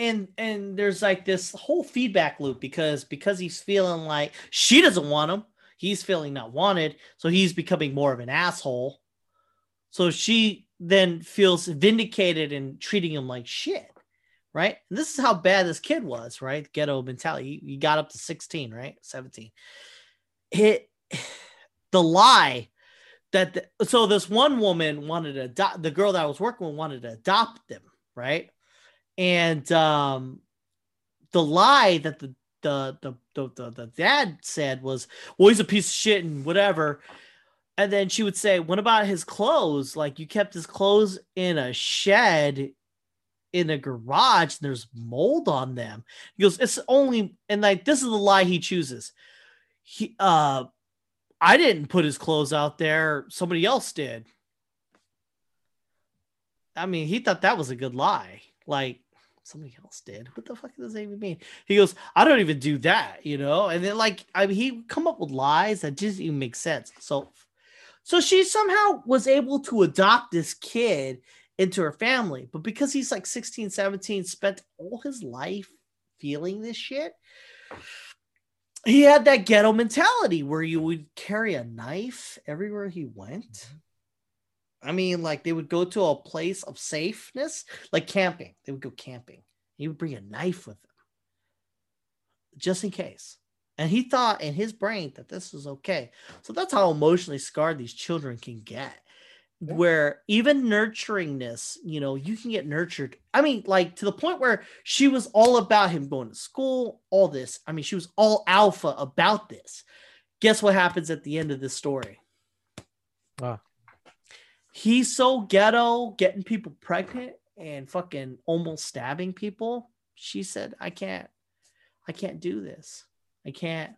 and and there's like this whole feedback loop because because he's feeling like she doesn't want him. He's feeling not wanted. So he's becoming more of an asshole. So she then feels vindicated and treating him like shit right? And this is how bad this kid was right? Ghetto mentality. He, he got up to 16 right? 17 it the lie that the, so this one woman wanted to adopt the girl that I was working with wanted to adopt them, right? And um the lie that the the the the, the, the dad said was, well, he's a piece of shit and whatever. And then she would say, What about his clothes? Like you kept his clothes in a shed in a garage and there's mold on them. He goes, It's only and like this is the lie he chooses. He uh I didn't put his clothes out there. Somebody else did. I mean, he thought that was a good lie. Like somebody else did. What the fuck does that even mean? He goes, I don't even do that, you know? And then like I mean he come up with lies that just even make sense. So so she somehow was able to adopt this kid into her family, but because he's like 16, 17, spent all his life feeling this shit he had that ghetto mentality where you would carry a knife everywhere he went. Mm-hmm. I mean, like they would go to a place of safeness, like camping. They would go camping. He would bring a knife with him just in case. And he thought in his brain that this was okay. So that's how emotionally scarred these children can get yeah. where even nurturingness, you know, you can get nurtured. I mean, like to the point where she was all about him going to school, all this. I mean, she was all alpha about this. Guess what happens at the end of this story? Wow. He's so ghetto, getting people pregnant and fucking almost stabbing people. She said, I can't, I can't do this. I can't.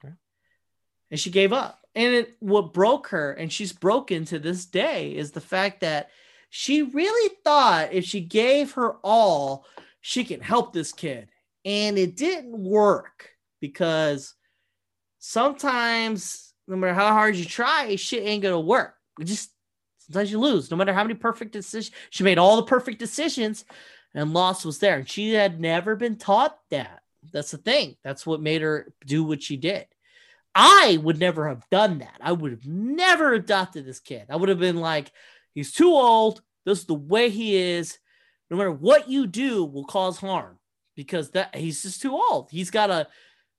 And she gave up and it, what broke her and she's broken to this day is the fact that she really thought if she gave her all she can help this kid and it didn't work because sometimes no matter how hard you try shit ain't gonna work it just sometimes you lose no matter how many perfect decisions she made all the perfect decisions and loss was there and she had never been taught that that's the thing that's what made her do what she did I would never have done that. I would have never adopted this kid. I would have been like, he's too old. This is the way he is. No matter what you do, will cause harm because that he's just too old. He's got to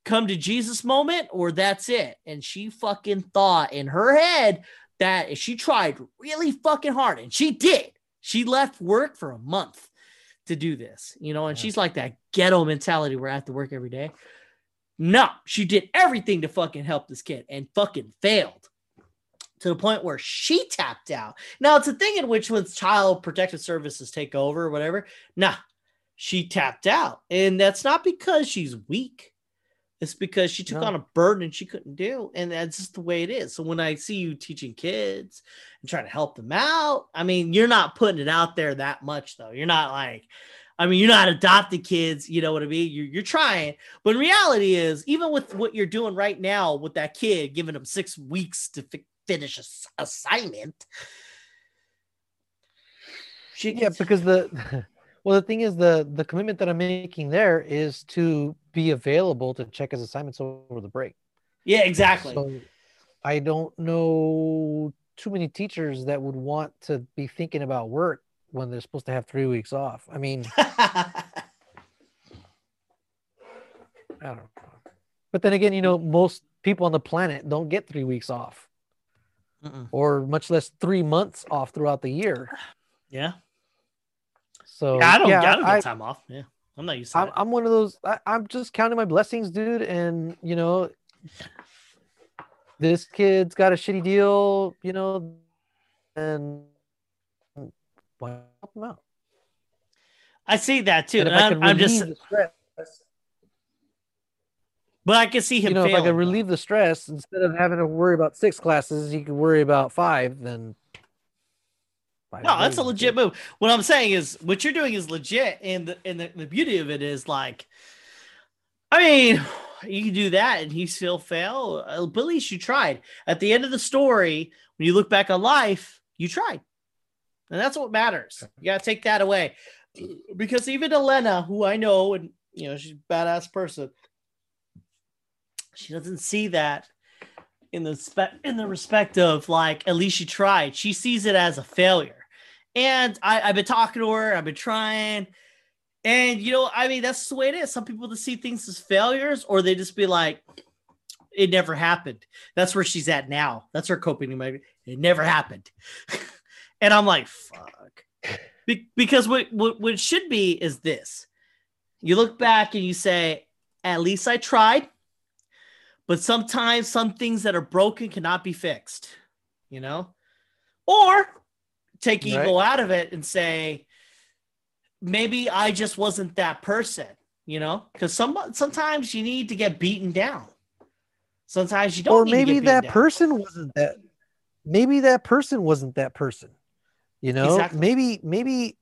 come to Jesus moment, or that's it. And she fucking thought in her head that she tried really fucking hard, and she did, she left work for a month to do this, you know, and yeah. she's like that ghetto mentality where I have to work every day. No, she did everything to fucking help this kid and fucking failed to the point where she tapped out. Now it's a thing in which when child protective services take over or whatever, nah, she tapped out. And that's not because she's weak. It's because she took no. on a burden she couldn't do. And that's just the way it is. So when I see you teaching kids and trying to help them out, I mean, you're not putting it out there that much though. You're not like, I mean, you're not adopted kids, you know what I mean? You're, you're trying. But reality is, even with what you're doing right now with that kid, giving him six weeks to fi- finish a assignment. She yeah, because the well, the thing is the the commitment that I'm making there is to be available to check his assignments over the break. Yeah, exactly. So I don't know too many teachers that would want to be thinking about work when they're supposed to have three weeks off. I mean, I don't know. But then again, you know, most people on the planet don't get three weeks off, Mm-mm. or much less three months off throughout the year. Yeah. So yeah, I don't, yeah, I don't get time off. Yeah, I'm not used to. I'm, I'm one of those. I, I'm just counting my blessings, dude, and you know, this kid's got a shitty deal, you know, and why help him out? I see that too. And I'm, I'm just. But I can see him. You know, failing, if I could relieve the stress instead of having to worry about six classes, he could worry about five. Then. No, that's a legit move. What I'm saying is, what you're doing is legit, and the and the, the beauty of it is like, I mean, you can do that and he still fail. Uh, but at least you tried. At the end of the story, when you look back on life, you tried. And that's what matters. You got to take that away. because even Elena, who I know and you know she's a badass person, she doesn't see that in the spe- in the respect of like at least she tried. She sees it as a failure, and I, I've been talking to her. I've been trying, and you know, I mean that's the way it is. Some people just see things as failures, or they just be like, "It never happened." That's where she's at now. That's her coping. Maybe it never happened, and I'm like, "Fuck." Be- because what, what what should be is this: you look back and you say, "At least I tried." But sometimes some things that are broken cannot be fixed, you know? Or take evil out of it and say, maybe I just wasn't that person, you know? Because some sometimes you need to get beaten down. Sometimes you don't. Or maybe that down. person wasn't that. Maybe that person wasn't that person. You know, exactly. maybe maybe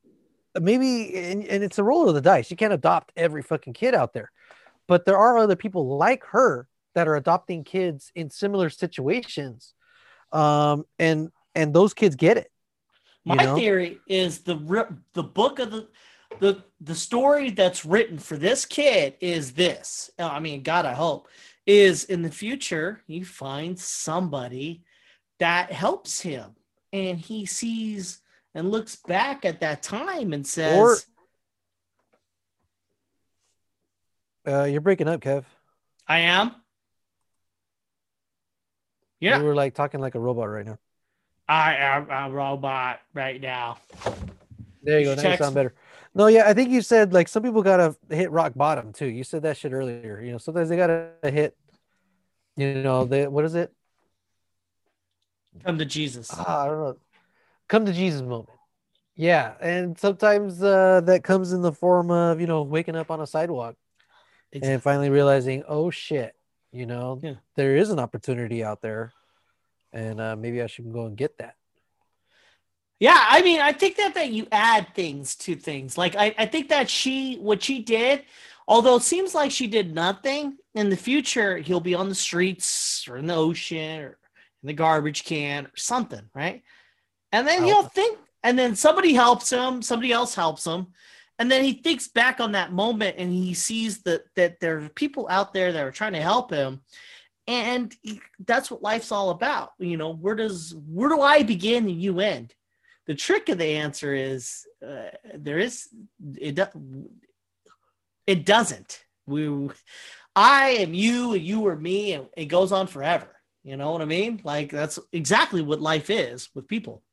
maybe and, and it's a roll of the dice. You can't adopt every fucking kid out there, but there are other people like her that are adopting kids in similar situations um and and those kids get it my know? theory is the the book of the the the story that's written for this kid is this i mean god i hope is in the future he finds somebody that helps him and he sees and looks back at that time and says or, uh, you're breaking up kev i am yeah. We were like talking like a robot right now. I am a robot right now. There you go. Now you sound better. No, yeah, I think you said like some people gotta hit rock bottom too. You said that shit earlier. You know, sometimes they gotta hit. You know, the what is it? Come to Jesus. Ah, I don't know. Come to Jesus moment. Yeah, and sometimes uh, that comes in the form of you know waking up on a sidewalk exactly. and finally realizing, oh shit, you know, yeah. there is an opportunity out there, and uh, maybe I should go and get that. Yeah, I mean, I think that that you add things to things. Like I, I think that she what she did, although it seems like she did nothing, in the future he'll be on the streets or in the ocean or in the garbage can or something, right? And then he'll think, and then somebody helps him, somebody else helps him, and then he thinks back on that moment and he sees that that there are people out there that are trying to help him and that's what life's all about you know where does where do i begin and you end? The trick of the answer is uh, there is it it doesn't. We i am you and you are me and it goes on forever. You know what i mean? Like that's exactly what life is with people.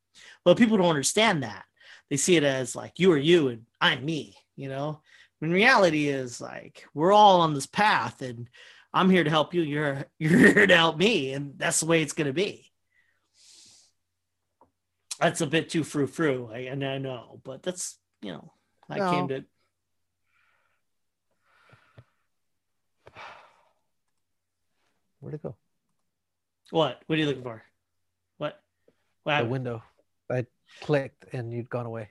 But people don't understand that. They see it as like you are you and I'm me, you know. when reality is like we're all on this path and I'm here to help you, you're you're here to help me, and that's the way it's gonna be. That's a bit too frou frou, and I know, but that's you know, I no. came to Where'd it go? What? What are you looking for? What? what the window. I clicked and you'd gone away.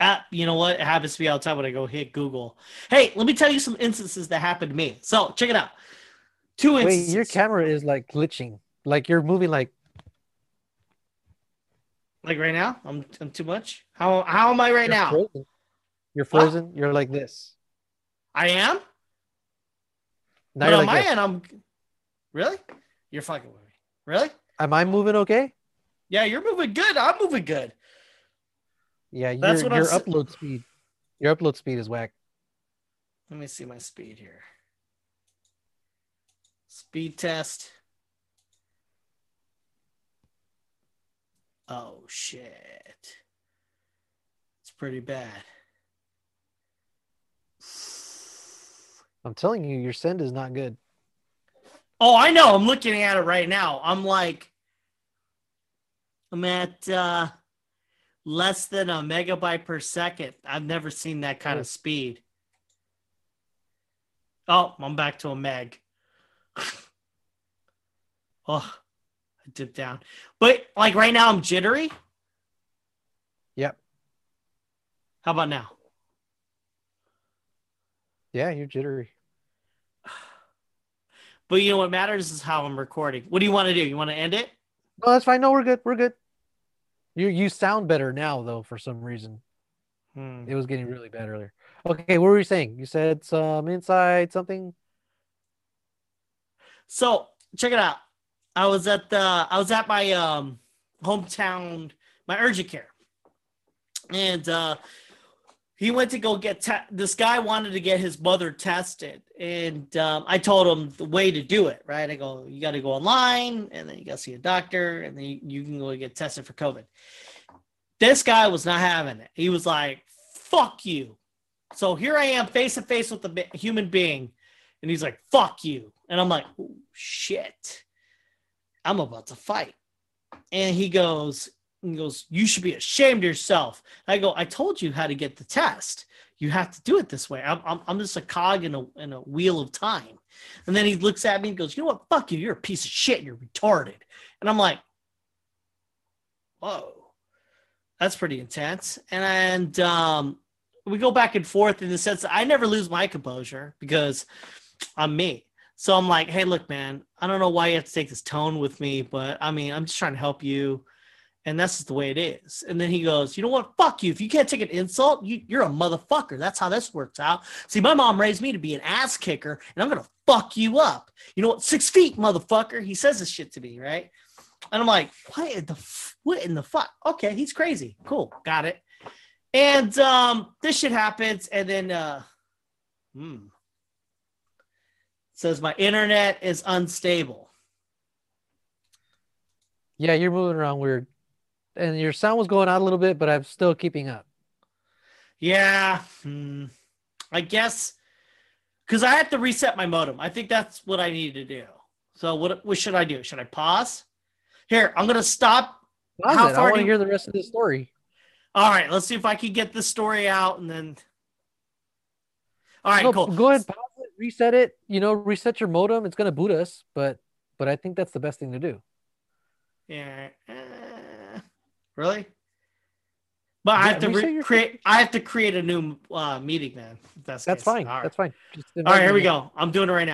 Ah, you know what? It happens to be all the time when I go hit Google. Hey, let me tell you some instances that happened to me. So check it out. Two instances. Wait, your camera is like glitching. Like you're moving like like right now? I'm I'm too much. How how am I right you're now? Frozen. You're frozen. What? You're like this. I am. Now but on like my this. end, I'm really. You're fucking with me. Really? Am I moving okay? Yeah, you're moving good. I'm moving good. Yeah, that's your, what your I'm... upload speed. Your upload speed is whack. Let me see my speed here. Speed test. Oh shit. It's pretty bad. I'm telling you, your send is not good. Oh, I know. I'm looking at it right now. I'm like I'm at uh, less than a megabyte per second. I've never seen that kind of speed. Oh, I'm back to a meg. oh, I dipped down. But like right now, I'm jittery. Yep. How about now? Yeah, you're jittery. But you know what matters is how I'm recording. What do you want to do? You want to end it? No, that's fine. No, we're good. We're good. You you sound better now though for some reason. Hmm. It was getting really bad earlier. Okay, what were you saying? You said some inside something. So check it out. I was at the I was at my um hometown, my urgent care, and uh, he went to go get te- this guy wanted to get his mother tested, and um, I told him the way to do it. Right, I go, you got to go online, and then you got to see a doctor, and then you, you can go get tested for COVID. This guy was not having it. He was like, "Fuck you." So here I am, face to face with a human being, and he's like, "Fuck you," and I'm like, oh, "Shit." I'm about to fight. And he goes, he goes, you should be ashamed of yourself. I go, I told you how to get the test. You have to do it this way. I'm, I'm, I'm just a cog in a, in a wheel of time. And then he looks at me and goes, you know what? Fuck you. You're a piece of shit. You're retarded. And I'm like, whoa, that's pretty intense. And, um, we go back and forth in the sense that I never lose my composure because I'm me. So I'm like, hey, look, man, I don't know why you have to take this tone with me, but I mean, I'm just trying to help you. And that's just the way it is. And then he goes, you know what? Fuck you. If you can't take an insult, you, you're a motherfucker. That's how this works out. See, my mom raised me to be an ass kicker, and I'm going to fuck you up. You know what? Six feet, motherfucker. He says this shit to me, right? And I'm like, what in the, f- what in the fuck? Okay, he's crazy. Cool. Got it. And um, this shit happens. And then, uh, hmm says my internet is unstable. Yeah, you're moving around weird, and your sound was going out a little bit, but I'm still keeping up. Yeah, hmm. I guess because I have to reset my modem. I think that's what I need to do. So what what should I do? Should I pause? Here, I'm gonna stop. Pause How it. I far want do to you- hear the rest of the story. All right, let's see if I can get the story out and then. All right, no, cool. go ahead, reset it. You know, reset your modem. It's gonna boot us, but but I think that's the best thing to do. Yeah. uh, really? But I have to re- create. I have to create a new uh, meeting, man. if That's That's case. fine. All right. That's fine. Just All right, here we go. I'm doing it right now.